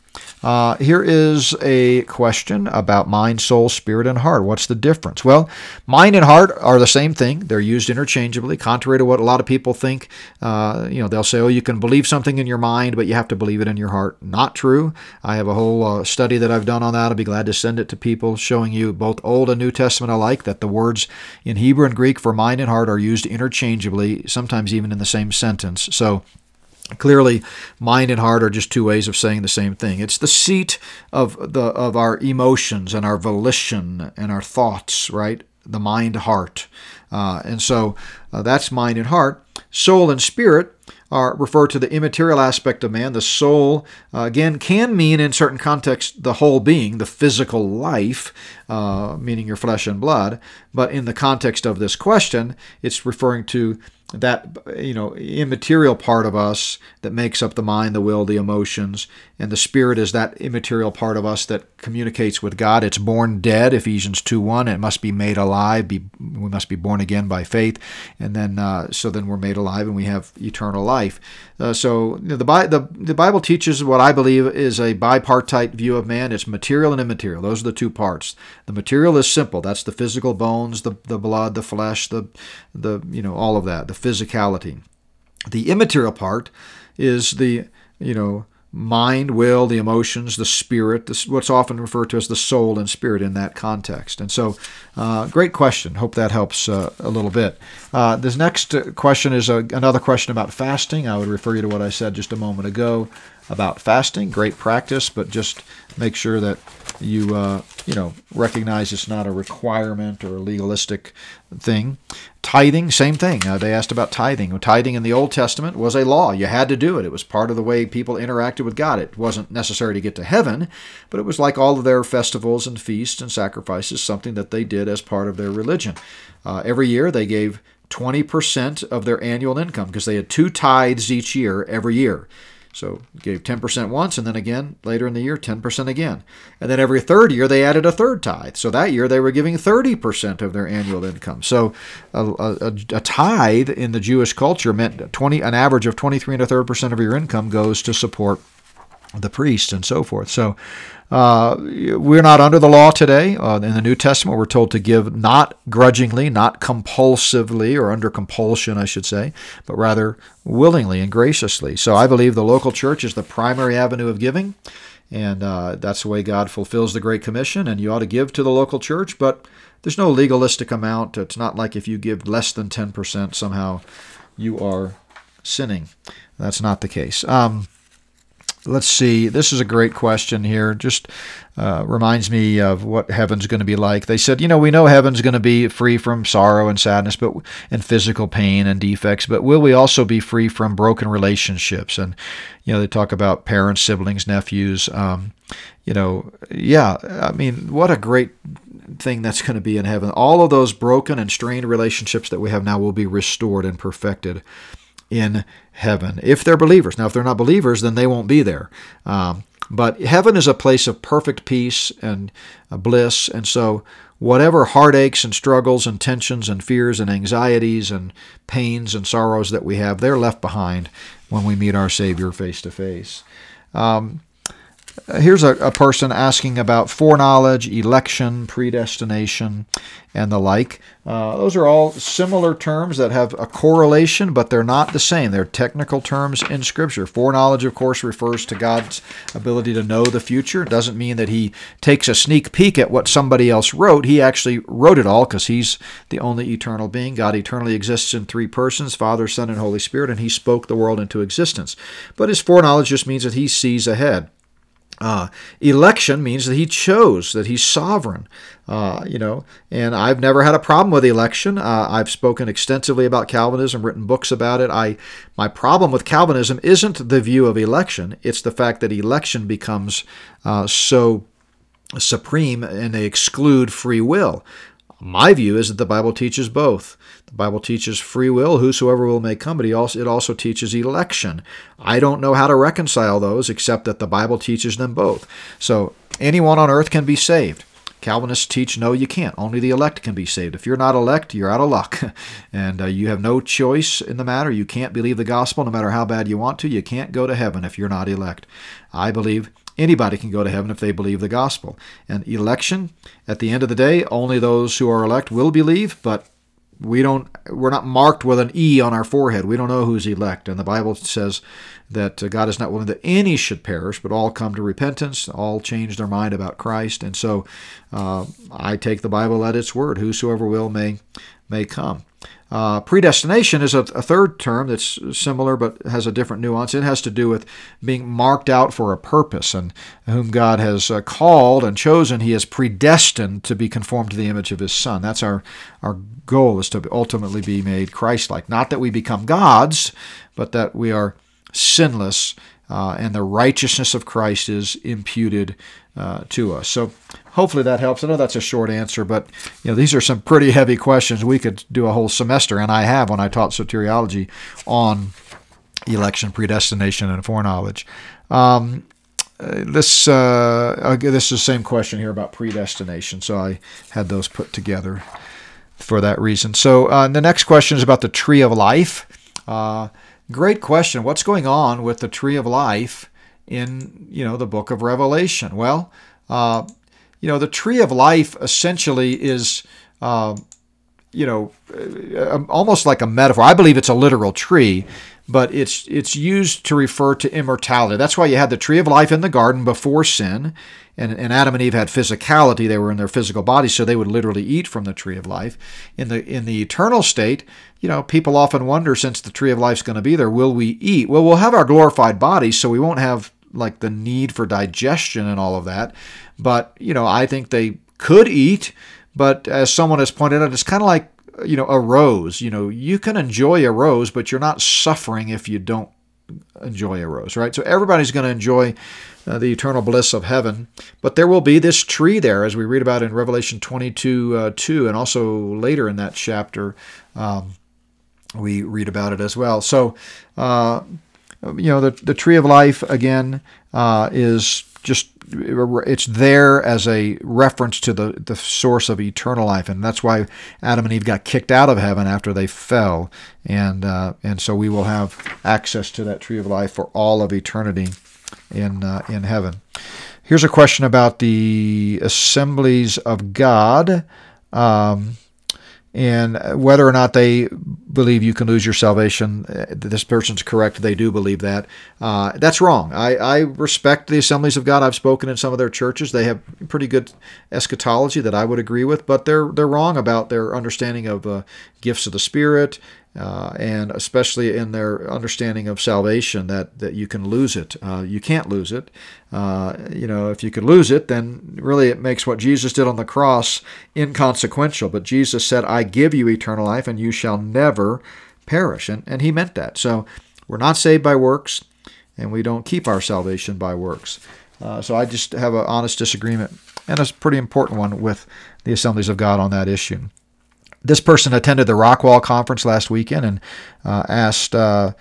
Uh, here is a question about mind, soul, spirit, and heart. What's the difference? Well, mind and heart are the same thing. They're used interchangeably, contrary to what a lot of people think. Uh, you know, they'll say, "Oh, you can believe something in your mind, but you have to believe it in your heart." Not true. I have a whole uh, study that I've done on that. I'll be glad to send it to people, showing you both Old and New Testament alike that the words in Hebrew and Greek for mind and heart are used interchangeably, sometimes even in the same sentence. So Clearly, mind and heart are just two ways of saying the same thing. It's the seat of the of our emotions and our volition and our thoughts, right? The mind heart, uh, and so uh, that's mind and heart. Soul and spirit are refer to the immaterial aspect of man. The soul, uh, again, can mean in certain contexts the whole being, the physical life, uh, meaning your flesh and blood. But in the context of this question, it's referring to that you know immaterial part of us that makes up the mind the will the emotions and the spirit is that immaterial part of us that communicates with god. It's born dead ephesians 2 1 it must be made alive be, we must be born again by faith. And then uh, so then we're made alive and we have eternal life uh, so you know, the, the, the bible teaches what i believe is a bipartite view of man. It's material and immaterial. Those are the two parts. The material is simple. That's the physical bones the, the blood the flesh the the you know all of that the physicality. The immaterial part is the, you know, mind, will, the emotions, the spirit, this, what's often referred to as the soul and spirit in that context. And so, uh, great question. Hope that helps uh, a little bit. Uh, this next question is a, another question about fasting. I would refer you to what I said just a moment ago about fasting. Great practice, but just make sure that you uh, you know recognize it's not a requirement or a legalistic thing. Tithing, same thing. Uh, they asked about tithing. Tithing in the Old Testament was a law. You had to do it. It was part of the way people interacted with God. It wasn't necessary to get to heaven, but it was like all of their festivals and feasts and sacrifices, something that they did as part of their religion. Uh, every year they gave 20% of their annual income because they had two tithes each year every year. So gave 10% once, and then again later in the year, 10% again. And then every third year, they added a third tithe. So that year, they were giving 30% of their annual income. So a, a, a tithe in the Jewish culture meant 20, an average of 23 and a third percent of your income goes to support the priest and so forth. So uh, we're not under the law today. Uh, in the New Testament, we're told to give not grudgingly, not compulsively, or under compulsion, I should say, but rather willingly and graciously. So I believe the local church is the primary avenue of giving, and uh, that's the way God fulfills the Great Commission, and you ought to give to the local church, but there's no legalistic amount. It's not like if you give less than 10%, somehow you are sinning. That's not the case. Um, let's see. This is a great question here. Just uh, reminds me of what heaven's going to be like. They said, you know, we know heaven's going to be free from sorrow and sadness, but and physical pain and defects. But will we also be free from broken relationships? And you know, they talk about parents, siblings, nephews. Um, you know, yeah. I mean, what a great thing that's going to be in heaven. All of those broken and strained relationships that we have now will be restored and perfected in heaven if they're believers. Now, if they're not believers, then they won't be there. Um, but heaven is a place of perfect peace and uh, bliss, and so whatever heartaches and struggles and tensions and fears and anxieties and pains and sorrows that we have, they're left behind when we meet our Savior face to face. Um, Here's a, a, person asking about foreknowledge, election, predestination, and the like. Uh, those are all similar terms that have a correlation, but they're not the same. They're technical terms in Scripture. Foreknowledge, of course, refers to God's ability to know the future. It doesn't mean that He takes a sneak peek at what somebody else wrote. He actually wrote it all because He's the only eternal being. God eternally exists in three persons Father, Son, and Holy Spirit, and He spoke the world into existence. But His foreknowledge just means that He sees ahead. Uh, election means that he chose, that he's sovereign. Uh, you know, and I've never had a problem with election. Uh, I've spoken extensively about Calvinism, written books about it. I my problem with Calvinism isn't the view of election; it's the fact that election becomes uh, so supreme and they exclude free will. My view is that the Bible teaches both. The Bible teaches free will, whosoever will may come, but it also teaches election. I don't know how to reconcile those except that the Bible teaches them both. So anyone on earth can be saved. Calvinists teach no, you can't. Only the elect can be saved. If you're not elect, you're out of luck. and uh, you have no choice in the matter. You can't believe the gospel no matter how bad you want to. You can't go to heaven if you're not elect. I believe Anybody can go to heaven if they believe the gospel. And election, at the end of the day, only those who are elect will believe, but we don't we're not marked with an E on our forehead. We don't know who's elect. And the Bible says that God is not willing that any should perish, but all come to repentance, all change their mind about Christ. And so uh, I take the Bible at its word. Whosoever will may may come. Uh, predestination is a, a, third term that's similar but has a different nuance. It has to do with being marked out for a purpose, and whom God has uh, called and chosen, He has predestined to be conformed to the image of His Son. That's our our goal is to ultimately be made Christ-like. Not that we become gods, but that we are sinless, uh, and the righteousness of Christ is imputed uh, to us. So hopefully that helps. I know that's a short answer, but you know these are some pretty heavy questions. We could do a whole semester, and I have when I taught soteriology on election, predestination, and foreknowledge. Um, uh, this uh, this is the same question here about predestination, so I had those put together for that reason. So uh, the next question is about the tree of life. Uh, great question. What's going on with the tree of life in you know the book of Revelation? Well, uh, you know, the tree of life essentially is, uh, you know, uh, almost like a metaphor. I believe it's a literal tree, but it's it's used to refer to immortality. That's why you had the tree of life in the garden before sin, and, and Adam and Eve had physicality. They were in their physical bodies, so they would literally eat from the tree of life. In the in the eternal state, you know, people often wonder, since the tree of life is going to be there, will we eat? Well, we'll have our glorified bodies, so we won't have like the need for digestion and all of that. But, you know, I think they could eat, but as someone has pointed out, it's kind of like, you know, a rose. You know, you can enjoy a rose, but you're not suffering if you don't enjoy a rose, right? So everybody's going to enjoy uh, the eternal bliss of heaven. But there will be this tree there, as we read about in Revelation 22 uh, 2, and also later in that chapter, um, we read about it as well. So, uh, you know, the, the tree of life, again, uh, is just it's there as a reference to the, the source of eternal life, and that's why Adam and Eve got kicked out of heaven after they fell, and uh, and so we will have access to that tree of life for all of eternity in uh, in heaven. Here's a question about the assemblies of God. Um, and whether or not they believe you can lose your salvation, uh, this person's correct. They do believe that. Uh, that's wrong. I, I, respect the Assemblies of God. I've spoken in some of their churches. They have pretty good eschatology that I would agree with, but they're they're wrong about their understanding of uh, gifts of the Spirit uh, and especially in their understanding of salvation that, that you can lose it. Uh, you can't lose it. Uh, you know, if you could lose it, then really it makes what Jesus did on the cross inconsequential. But Jesus said, I give you eternal life and you shall never perish. And, and he meant that. So we're not saved by works and we don't keep our salvation by works. Uh, so I just have an honest disagreement and a pretty important one with the Assemblies of God on that issue this person attended the Rockwall conference last weekend and uh, asked uh,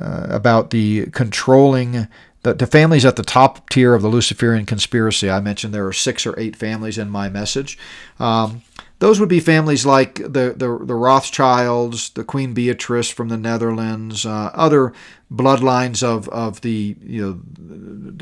uh, about the controlling the, the, families at the top tier of the Luciferian conspiracy. I mentioned there are six or eight families in my message. Um, those would be families like the, the, the Rothschilds, the Queen Beatrice from the Netherlands, uh, other bloodlines of, of the you know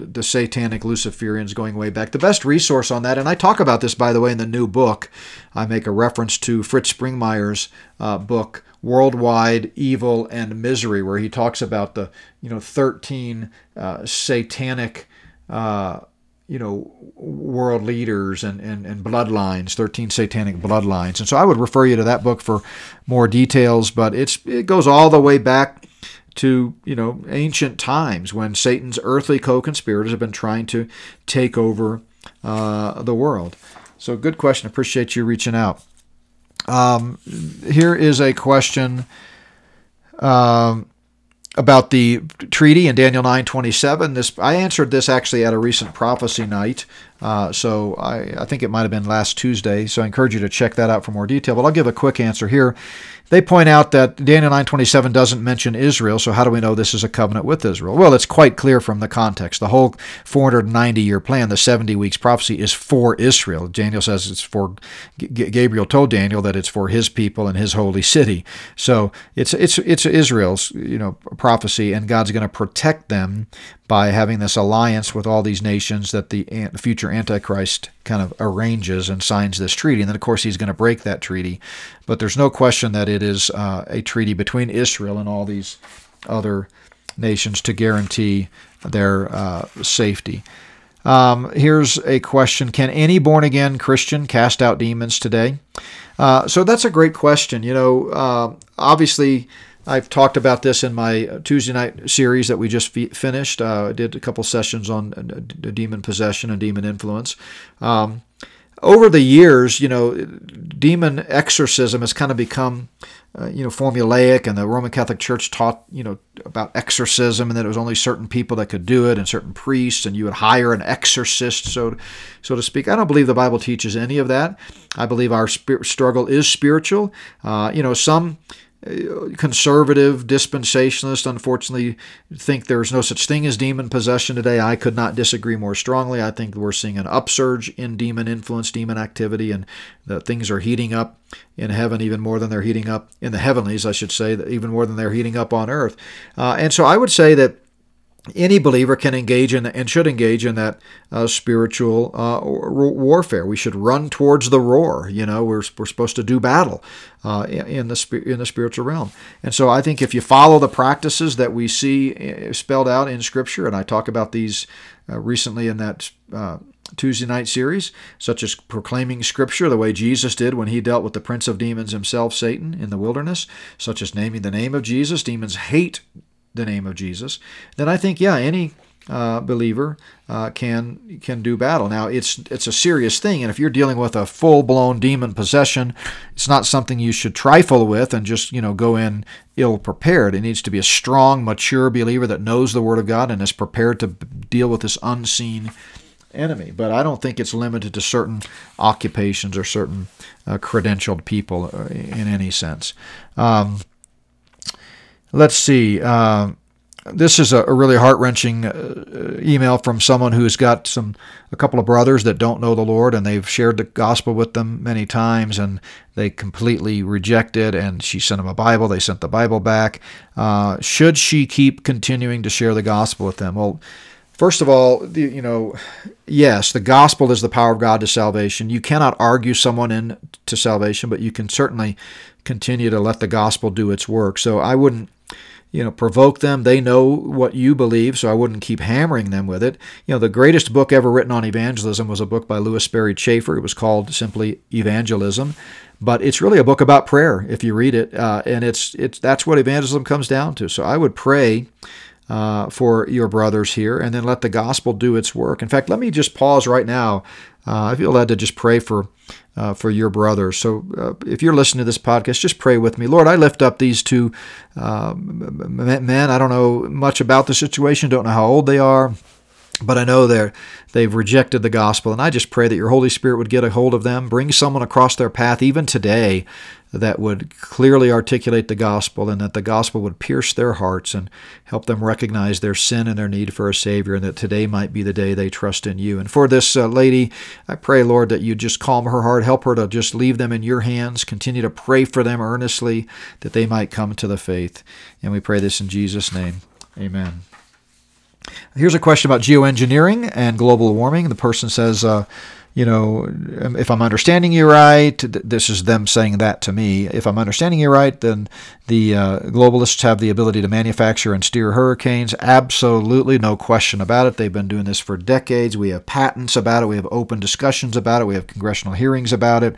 the satanic Luciferians going way back. The best resource on that, and I talk about this by the way in the new book. I make a reference to Fritz Springmeier's uh, book Worldwide Evil and Misery, where he talks about the you know 13 uh, satanic. Uh, you know, world leaders and, and, and bloodlines, 13 satanic bloodlines. And so I would refer you to that book for more details, but it's it goes all the way back to, you know, ancient times when Satan's earthly co-conspirators have been trying to take over uh, the world. So good question. Appreciate you reaching out. Um, here is a question. Um, about the treaty in Daniel 9:27. This I answered this actually at a recent prophecy night, uh, so I, I think it might have been last Tuesday. So I encourage you to check that out for more detail. But I'll give a quick answer here. They point out that Daniel 9:27 doesn't mention Israel, so how do we know this is a covenant with Israel? Well, it's quite clear from the context. The whole 490-year plan, the 70 weeks prophecy is for Israel. Daniel says it's for Gabriel told Daniel that it's for his people and his holy city. So it's it's it's Israel's, you know, prophecy and God's going to protect them by having this alliance with all these nations that the future Antichrist kind of arranges and signs this treaty. And then, of course, he's going to break that treaty. But there's no question that it is uh, a treaty between Israel and all these other nations to guarantee their uh, safety. Um, here's a question Can any born again Christian cast out demons today? Uh, so that's a great question. You know, uh, obviously, I've talked about this in my Tuesday night series that we just finished. Uh, I did a couple sessions on uh, demon possession and demon influence. Um, over the years, you know, demon exorcism has kind of become, uh, you know, formulaic, and the Roman Catholic Church taught, you know, about exorcism, and that it was only certain people that could do it, and certain priests, and you would hire an exorcist, so, so to speak. I don't believe the Bible teaches any of that. I believe our struggle is spiritual. Uh, you know, some conservative dispensationalists unfortunately think there's no such thing as demon possession today. I could not disagree more strongly. I think we're seeing an upsurge in demon influence, demon activity, and that things are heating up in heaven even more than they're heating up in the heavenlies, I should say, even more than they're heating up on earth. Uh, and so I would say that any believer can engage in and should engage in that uh, spiritual uh, warfare. We should run towards the roar. You know, we're, we're supposed to do battle uh, in the in the spiritual realm. And so, I think if you follow the practices that we see uh, spelled out in Scripture, and I talk about these uh, recently in that. Uh, Tuesday night series, such as proclaiming Scripture the way Jesus did when he dealt with the prince of demons himself, Satan, in the wilderness, such as naming the name of Jesus. Demons hate the name of Jesus, then I think, yeah, any uh, believer uh, can can do battle. Now it's it's a serious thing, and if you're dealing with a full blown demon possession, it's not something you should trifle with and just you know go in ill prepared. It needs to be a strong, mature believer that knows the Word of God and is prepared to deal with this unseen enemy. But I don't think it's limited to certain occupations or certain uh, credentialed people uh, in any sense. Um, let's see. Uh, this is a, really heart wrenching uh, email from someone who's got some a couple of brothers that don't know the Lord, and they've shared the gospel with them many times, and they completely rejected. And she sent them a Bible. They sent the Bible back. Uh, should she keep continuing to share the gospel with them? Well. First of all, you know, yes, the gospel is the power of God to salvation. You cannot argue someone into salvation, but you can certainly continue to let the gospel do its work. So I wouldn't you know, provoke them. They know what you believe, so I wouldn't keep hammering them with it. You know, the greatest book ever written on evangelism was a book by Lewis Sperry Chafer. It was called simply Evangelism, but it's really a book about prayer if you read it, uh, and it's it's that's what evangelism comes down to. So I would pray. Uh, for your brothers here, and then let the gospel do its work. In fact, let me just pause right now. Uh, I feel led to just pray for uh, for your brothers. So uh, if you're listening to this podcast, just pray with me. Lord, I lift up these two uh, men. I don't know much about the situation, don't know how old they are. But I know they're, they've rejected the gospel, and I just pray that your Holy Spirit would get a hold of them, bring someone across their path, even today, that would clearly articulate the gospel and that the gospel would pierce their hearts and help them recognize their sin and their need for a Savior, and that today might be the day they trust in you. And for this uh, lady, I pray, Lord, that you just calm her heart, help her to just leave them in your hands, continue to pray for them earnestly that they might come to the faith. And we pray this in Jesus' name. Amen. Here's a question about geoengineering and global warming. The person says, uh, you know, um, if I'm understanding you right, this is them saying that to me. If I'm understanding you right, then the uh, globalists have the ability to manufacture and steer hurricanes. Absolutely, no question about it. They've been doing this for decades. We have patents about it. We have open discussions about it. We have congressional hearings about it.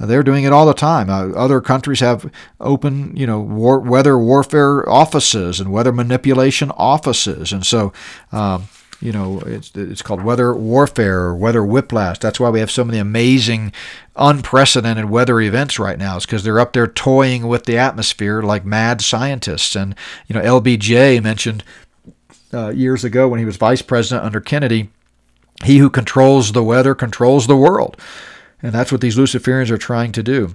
Uh, they're doing it all the time. Uh, other countries have open, you know, war, weather warfare offices and weather manipulation offices, and so. Um, you know, it's, it's called weather warfare or weather whiplash. That's why we have so many amazing, unprecedented weather events right now. It's because they're up there toying with the atmosphere like mad scientists. And, you know, LBJ mentioned uh, years ago when he was vice president under Kennedy, he who controls the weather controls the world. And that's what these Luciferians are trying to do.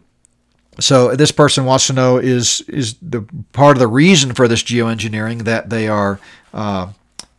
So this person wants to know is is the part of the reason for this geoengineering that they are uh,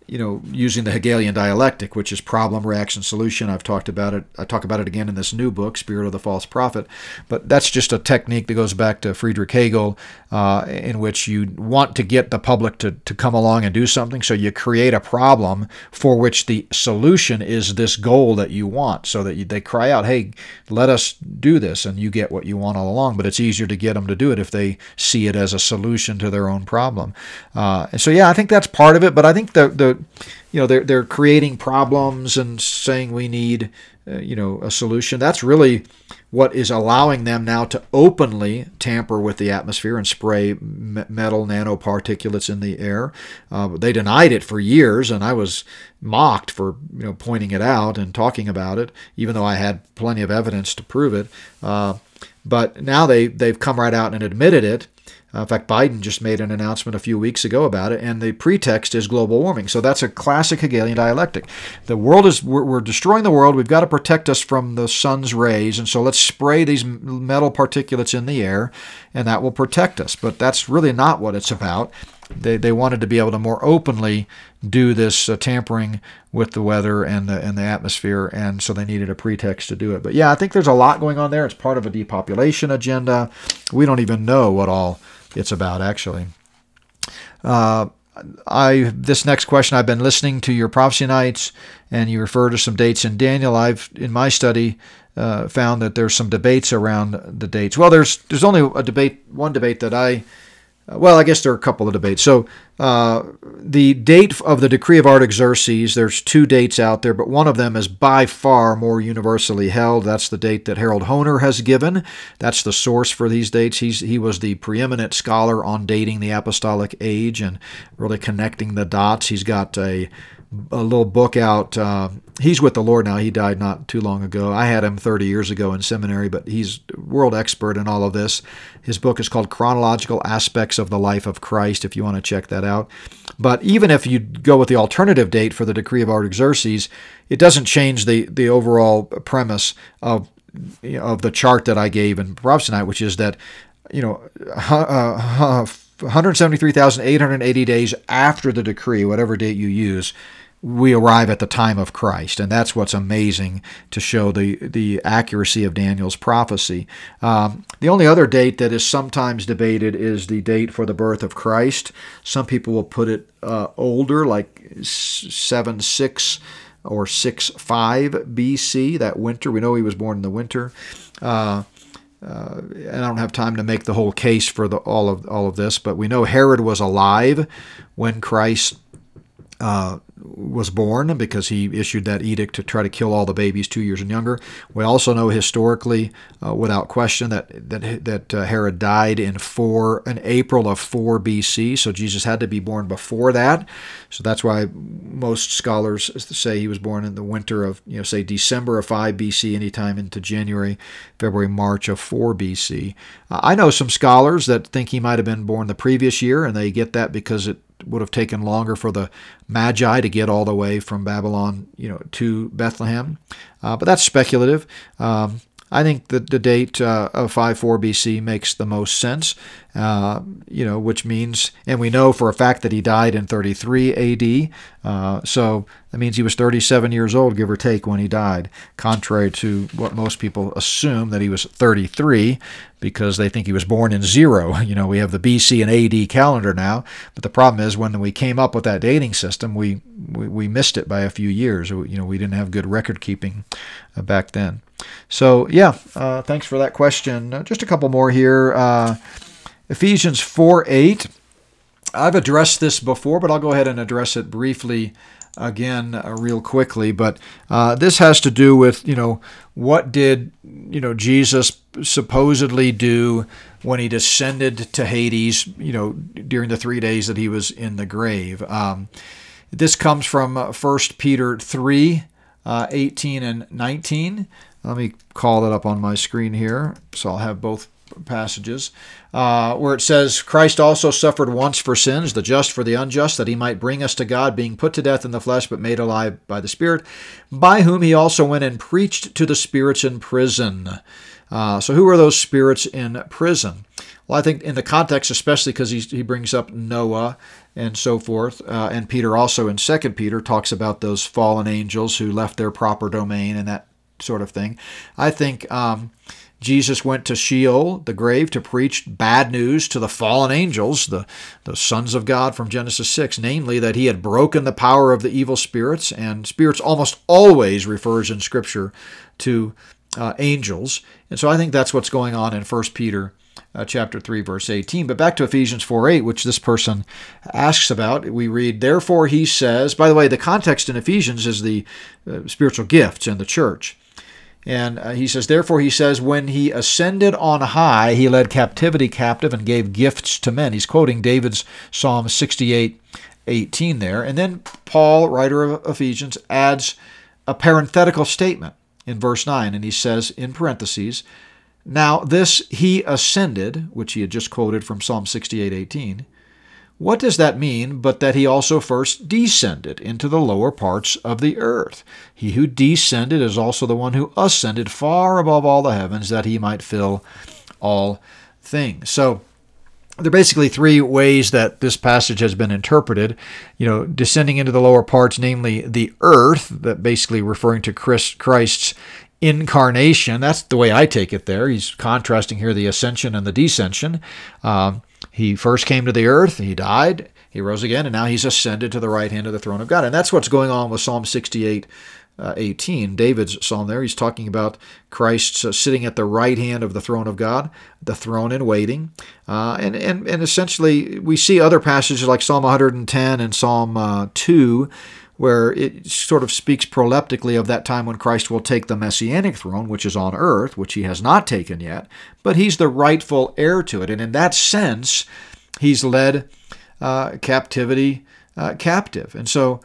you know, using the Hegelian dialectic, which is problem, reaction, solution. I've talked about it. I talk about it again in this new book, Spirit of the False Prophet. But that's just a technique that goes back to Friedrich Hegel, uh, in which you want to get the public to, to come along and do something. So you create a problem for which the solution is this goal that you want, so that you, they cry out, hey, let us do this, and you get what you want all along. But it's easier to get them to do it if they see it as a solution to their own problem. Uh, so, yeah, I think that's part of it. But I think the, the you know they're they're creating problems and saying we need uh, you know a solution. That's really what is allowing them now to openly tamper with the atmosphere and spray metal nanoparticulates in the air. Uh, they denied it for years, and I was mocked for you know pointing it out and talking about it, even though I had plenty of evidence to prove it. Uh, but now they they've come right out and admitted it. Uh, in fact, Biden just made an announcement a few weeks ago about it, and the pretext is global warming. So that's a classic Hegelian dialectic. The world is we're, we're, destroying the world. We've got to protect us from the sun's rays, and so let's spray these metal particulates in the air, and that will protect us. But that's really not what it's about. They, they wanted to be able to more openly do this uh, tampering with the weather and the and the atmosphere, and so they needed a pretext to do it. But yeah, I think there's a lot going on there. It's part of a depopulation agenda. We don't even know what all it's about actually. Uh, I this next question I've been listening to your prophecy nights and you refer to some dates in Daniel. I've in my study uh, found that there's some debates around the dates. Well, there's there's only a debate one debate that I well, I guess there are a couple of debates. So, uh, the date of the decree of Artaxerxes, there's two dates out there, but one of them is by far more universally held. That's the date that Harold Hoehner has given. That's the source for these dates. He's, he was the preeminent scholar on dating the apostolic age and really connecting the dots. He's got a a little book out. Uh, he's with the Lord now. He died not too long ago. I had him 30 years ago in seminary, but he's world expert in all of this. His book is called Chronological Aspects of the Life of Christ, if you want to check that out. But even if you go with the alternative date for the decree of Artaxerxes, it doesn't change the, the overall premise of of the chart that I gave in Prophecy Night, which is that you know, uh, 173,880 days after the decree, whatever date you use, we arrive at the time of Christ, and that's what's amazing to show the the accuracy of Daniel's prophecy. Um, the only other date that is sometimes debated is the date for the birth of Christ. Some people will put it uh, older, like seven six or six five BC. That winter, we know he was born in the winter. Uh, uh, and I don't have time to make the whole case for the, all of all of this, but we know Herod was alive when Christ uh, was born because he issued that edict to try to kill all the babies two years and younger. We also know historically, uh, without question, that that that uh, Herod died in four in April of four BC. So Jesus had to be born before that. So that's why most scholars say he was born in the winter of you know say December of five BC, anytime into January, February, March of four BC. I know some scholars that think he might have been born the previous year, and they get that because it would have taken longer for the Magi to get all the way from Babylon, you know, to Bethlehem. Uh, but that's speculative. Um, I think that the date uh, of 54 BC makes the most sense, uh, you know, which means, and we know for a fact that he died in 33 AD. Uh, so that means he was 37 years old, give or take, when he died, contrary to what most people assume that he was 33 because they think he was born in zero. You know, we have the BC and AD calendar now, but the problem is when we came up with that dating system, we, we, we missed it by a few years. You know, we didn't have good record keeping uh, back then. So, yeah, uh, thanks for that question. Uh, just a couple more here. Uh, Ephesians 4 8. I've addressed this before, but I'll go ahead and address it briefly again uh, real quickly but uh, this has to do with you know what did you know jesus supposedly do when he descended to hades you know during the three days that he was in the grave um, this comes from uh, 1 peter 3 uh, 18 and 19 let me call that up on my screen here so i'll have both passages uh, where it says, Christ also suffered once for sins, the just for the unjust, that he might bring us to God, being put to death in the flesh, but made alive by the Spirit, by whom he also went and preached to the spirits in prison. Uh, so, who are those spirits in prison? Well, I think in the context, especially because he brings up Noah and so forth, uh, and Peter also in Second Peter talks about those fallen angels who left their proper domain and that sort of thing. I think um, Jesus went to Sheol, the grave, to preach bad news to the fallen angels, the, the sons of God from Genesis 6, namely that he had broken the power of the evil spirits, and spirits almost always refers in Scripture to uh, angels. And so I think that's what's going on in 1 Peter uh, chapter 3, verse 18. But back to Ephesians 4 8, which this person asks about, we read, Therefore he says, by the way, the context in Ephesians is the uh, spiritual gifts in the church. And uh, he says, Therefore, he says, when he ascended on high, he led captivity captive and gave gifts to men. He's quoting David's Psalm 68 18 there. And then Paul, writer of Ephesians, adds a parenthetical statement in verse 9. And he says, in parentheses, Now this he ascended, which he had just quoted from Psalm 68 18 what does that mean but that he also first descended into the lower parts of the earth? He who descended is also the one who ascended far above all the heavens that he might fill all things. So, there are basically three ways that this passage has been interpreted. You know, descending into the lower parts, namely the earth, that basically referring to Christ's incarnation. That's the way I take it there. He's contrasting here the ascension and the descension. Um, he first came to the earth, he died, he rose again, and now he's ascended to the right hand of the throne of God. And that's what's going on with Psalm 68. Uh, 18, David's psalm there, he's talking about Christ uh, sitting at the right hand of the throne of God, the throne in waiting. Uh, and, and, and essentially, we see other passages like Psalm 110 and Psalm uh, 2 where it sort of speaks proleptically of that time when Christ will take the messianic throne, which is on earth, which he has not taken yet, but he's the rightful heir to it. And in that sense, he's led uh, captivity uh, captive. And so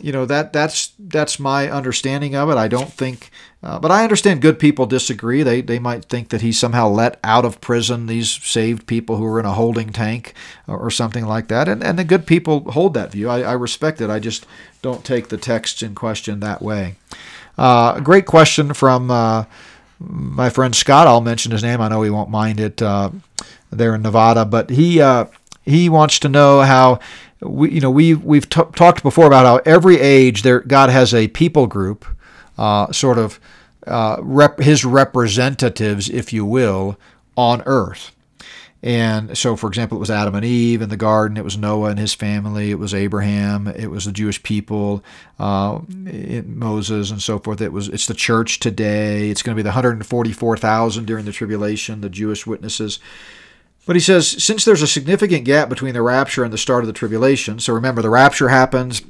you know that that's that's my understanding of it. I don't think, uh, but I understand good people disagree. They they might think that he somehow let out of prison these saved people who were in a holding tank or, or something like that. And and the good people hold that view. I, I respect it. I just don't take the texts in question that way. Uh, a great question from uh, my friend Scott. I'll mention his name. I know he won't mind it uh, there in Nevada, but he uh, he wants to know how we you know we we've t- talked before about how every age there God has a people group, uh, sort of uh, rep, his representatives, if you will, on earth. And so, for example, it was Adam and Eve in the garden. It was Noah and his family. It was Abraham. It was the Jewish people, uh, Moses, and so forth. It was. It's the church today. It's going to be the 144,000 during the tribulation, the Jewish witnesses. But he says, since there's a significant gap between the rapture and the start of the tribulation, so remember the rapture happens,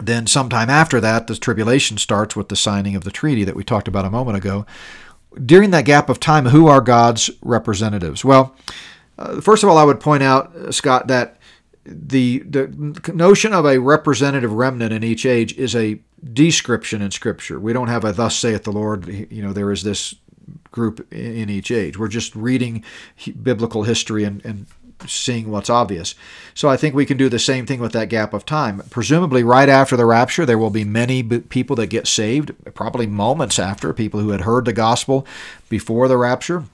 then sometime after that, the tribulation starts with the signing of the treaty that we talked about a moment ago. During that gap of time, who are God's representatives? Well, uh, first of all, I would point out, uh, Scott, that the the notion of a representative remnant in each age is a description in Scripture. We don't have a "Thus saith the Lord." You know, there is this group in each age. We're just reading biblical history and, and seeing what's obvious. So I think we can do the same thing with that gap of time. Presumably, right after the rapture, there will be many people that get saved, probably moments after, people who had heard the gospel before the rapture.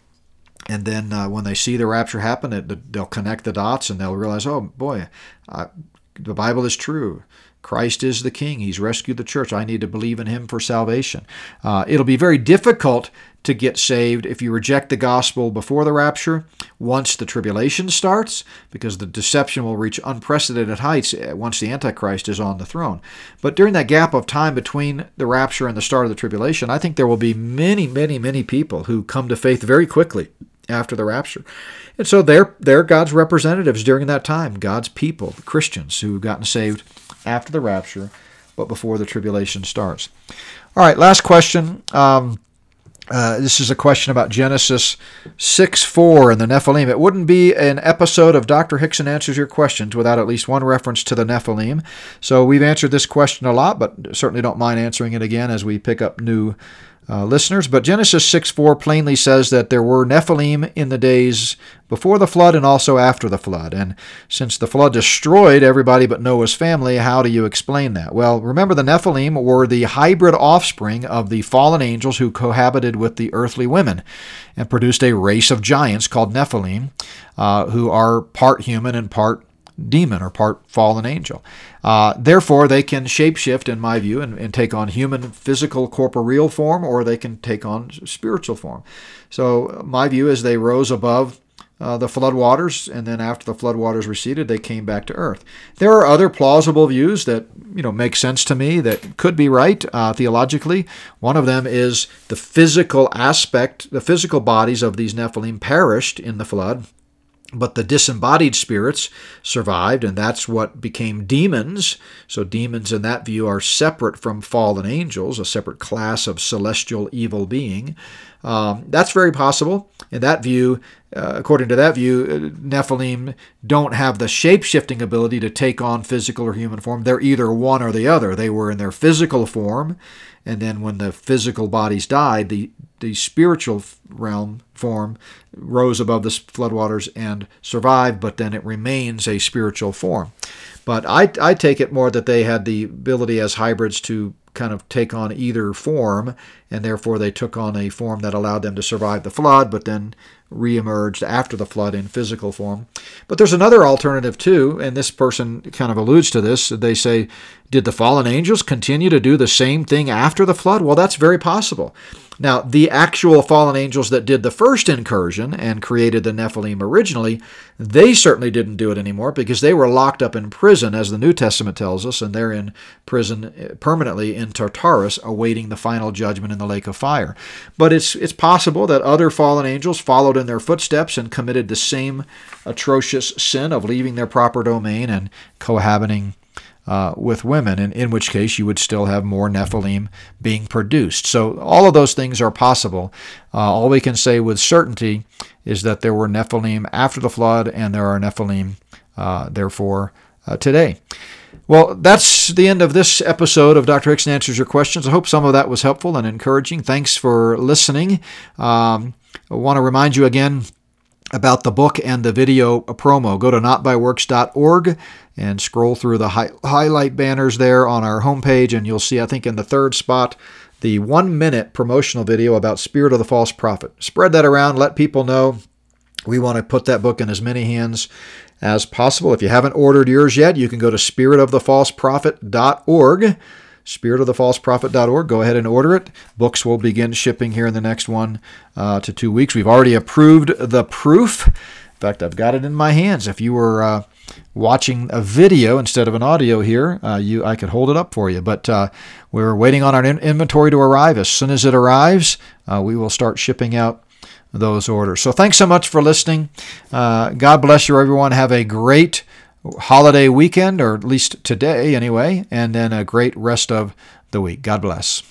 And then uh, when they see the rapture happen, it, they'll connect the dots and they'll realize, oh boy, uh, the Bible is true. Christ is the King. He's rescued the church. I need to believe in Him for salvation. Uh, it'll be very difficult to get saved if you reject the gospel before the rapture, once the tribulation starts, because the deception will reach unprecedented heights uh, once the Antichrist is on the throne. But during that gap of time between the rapture and the start of the tribulation, I think there will be many, many, many people who come to faith very quickly after the rapture. And so they're, they're God's representatives during that time, God's people, Christians who have gotten saved after the rapture, but before the tribulation starts. All right, last question. Um, uh, this is a question about Genesis 6 4 and the Nephilim. It wouldn't be an episode of Dr. Hixson Answers Your Questions without at least one reference to the Nephilim. So we've answered this question a lot, but certainly don't mind answering it again as we pick up new uh, listeners. But Genesis 6 4 plainly says that there were Nephilim in the days before the flood and also after the flood. And since the flood destroyed everybody but Noah's family, how do you explain that? Well, remember the Nephilim were the hybrid offspring of the fallen angels who cohabited with the earthly women and produced a race of giants called Nephilim, uh, who are part human and part demon or part fallen angel. Uh, therefore, they can shapeshift, in my view, and, and, take on human, physical, corporeal form, or they can take on spiritual form. So, my view is they rose above uh, the floodwaters, and then after the floodwaters receded, they came back to earth. There are other plausible views that you know make sense to me that could be right uh, theologically. One of them is the physical aspect, the physical bodies of these Nephilim perished in the flood, but the disembodied spirits survived, and that's what became demons. So, demons, in that view, are separate from fallen angels, a separate class of celestial evil being. Um, that's very possible. In that view, uh, according to that view, uh, Nephilim don't have the shape shifting ability to take on physical or human form. They're either one or the other. They were in their physical form, and then when the physical bodies died, the the spiritual realm form rose above the floodwaters and survived, but then it remains a spiritual form. But I, I take it more that they had the ability as hybrids to kind of take on either form, and therefore they took on a form that allowed them to survive the flood, but then reemerged after the flood in physical form. But there's another alternative too, and this person kind of alludes to this. They say, Did the fallen angels continue to do the same thing after the flood? Well, that's very possible. Now, the actual fallen angels that did the first incursion and created the Nephilim originally, they certainly didn't do it anymore because they were locked up in prison, as the New Testament tells us, and they're in prison eh, permanently in Tartarus, awaiting the final judgment in the lake of fire. But it's it's possible that other fallen angels followed in their footsteps and committed the same atrocious sin of leaving their proper domain and cohabiting uh, with women, in, in which case you would still have more Nephilim being produced. So all of those things are possible. Uh, all we can say with certainty is that there were Nephilim after the flood, and there are Nephilim, uh, therefore, uh, today. Well, that's the end of this episode of Dr. Hixson Answers Your Questions. I hope some of that was helpful and encouraging. Thanks for listening. Um, I want to remind you again about the book and the video promo. Go to notbyworks.org and scroll through the hi- highlight banners there on our homepage, and you'll see, I think, in the third spot, the one minute promotional video about Spirit of the False Prophet. Spread that around, let people know. We want to put that book in as many hands as possible. If you haven't ordered yours yet, you can go to spiritofthefalseprophet.org. Spiritofthefalseprophet.org. Go ahead and order it. Books will begin shipping here in the next one uh, to two weeks. We've already approved the proof. In fact, I've got it in my hands. If you were uh, watching a video instead of an audio here, uh, you I could hold it up for you. But uh, we're waiting on our in- inventory to arrive. As soon as it arrives, uh, we will start shipping out those orders. So thanks so much for listening. Uh, God bless you, everyone. Have a great holiday weekend, or at least today anyway, and then a great rest of the week. God bless.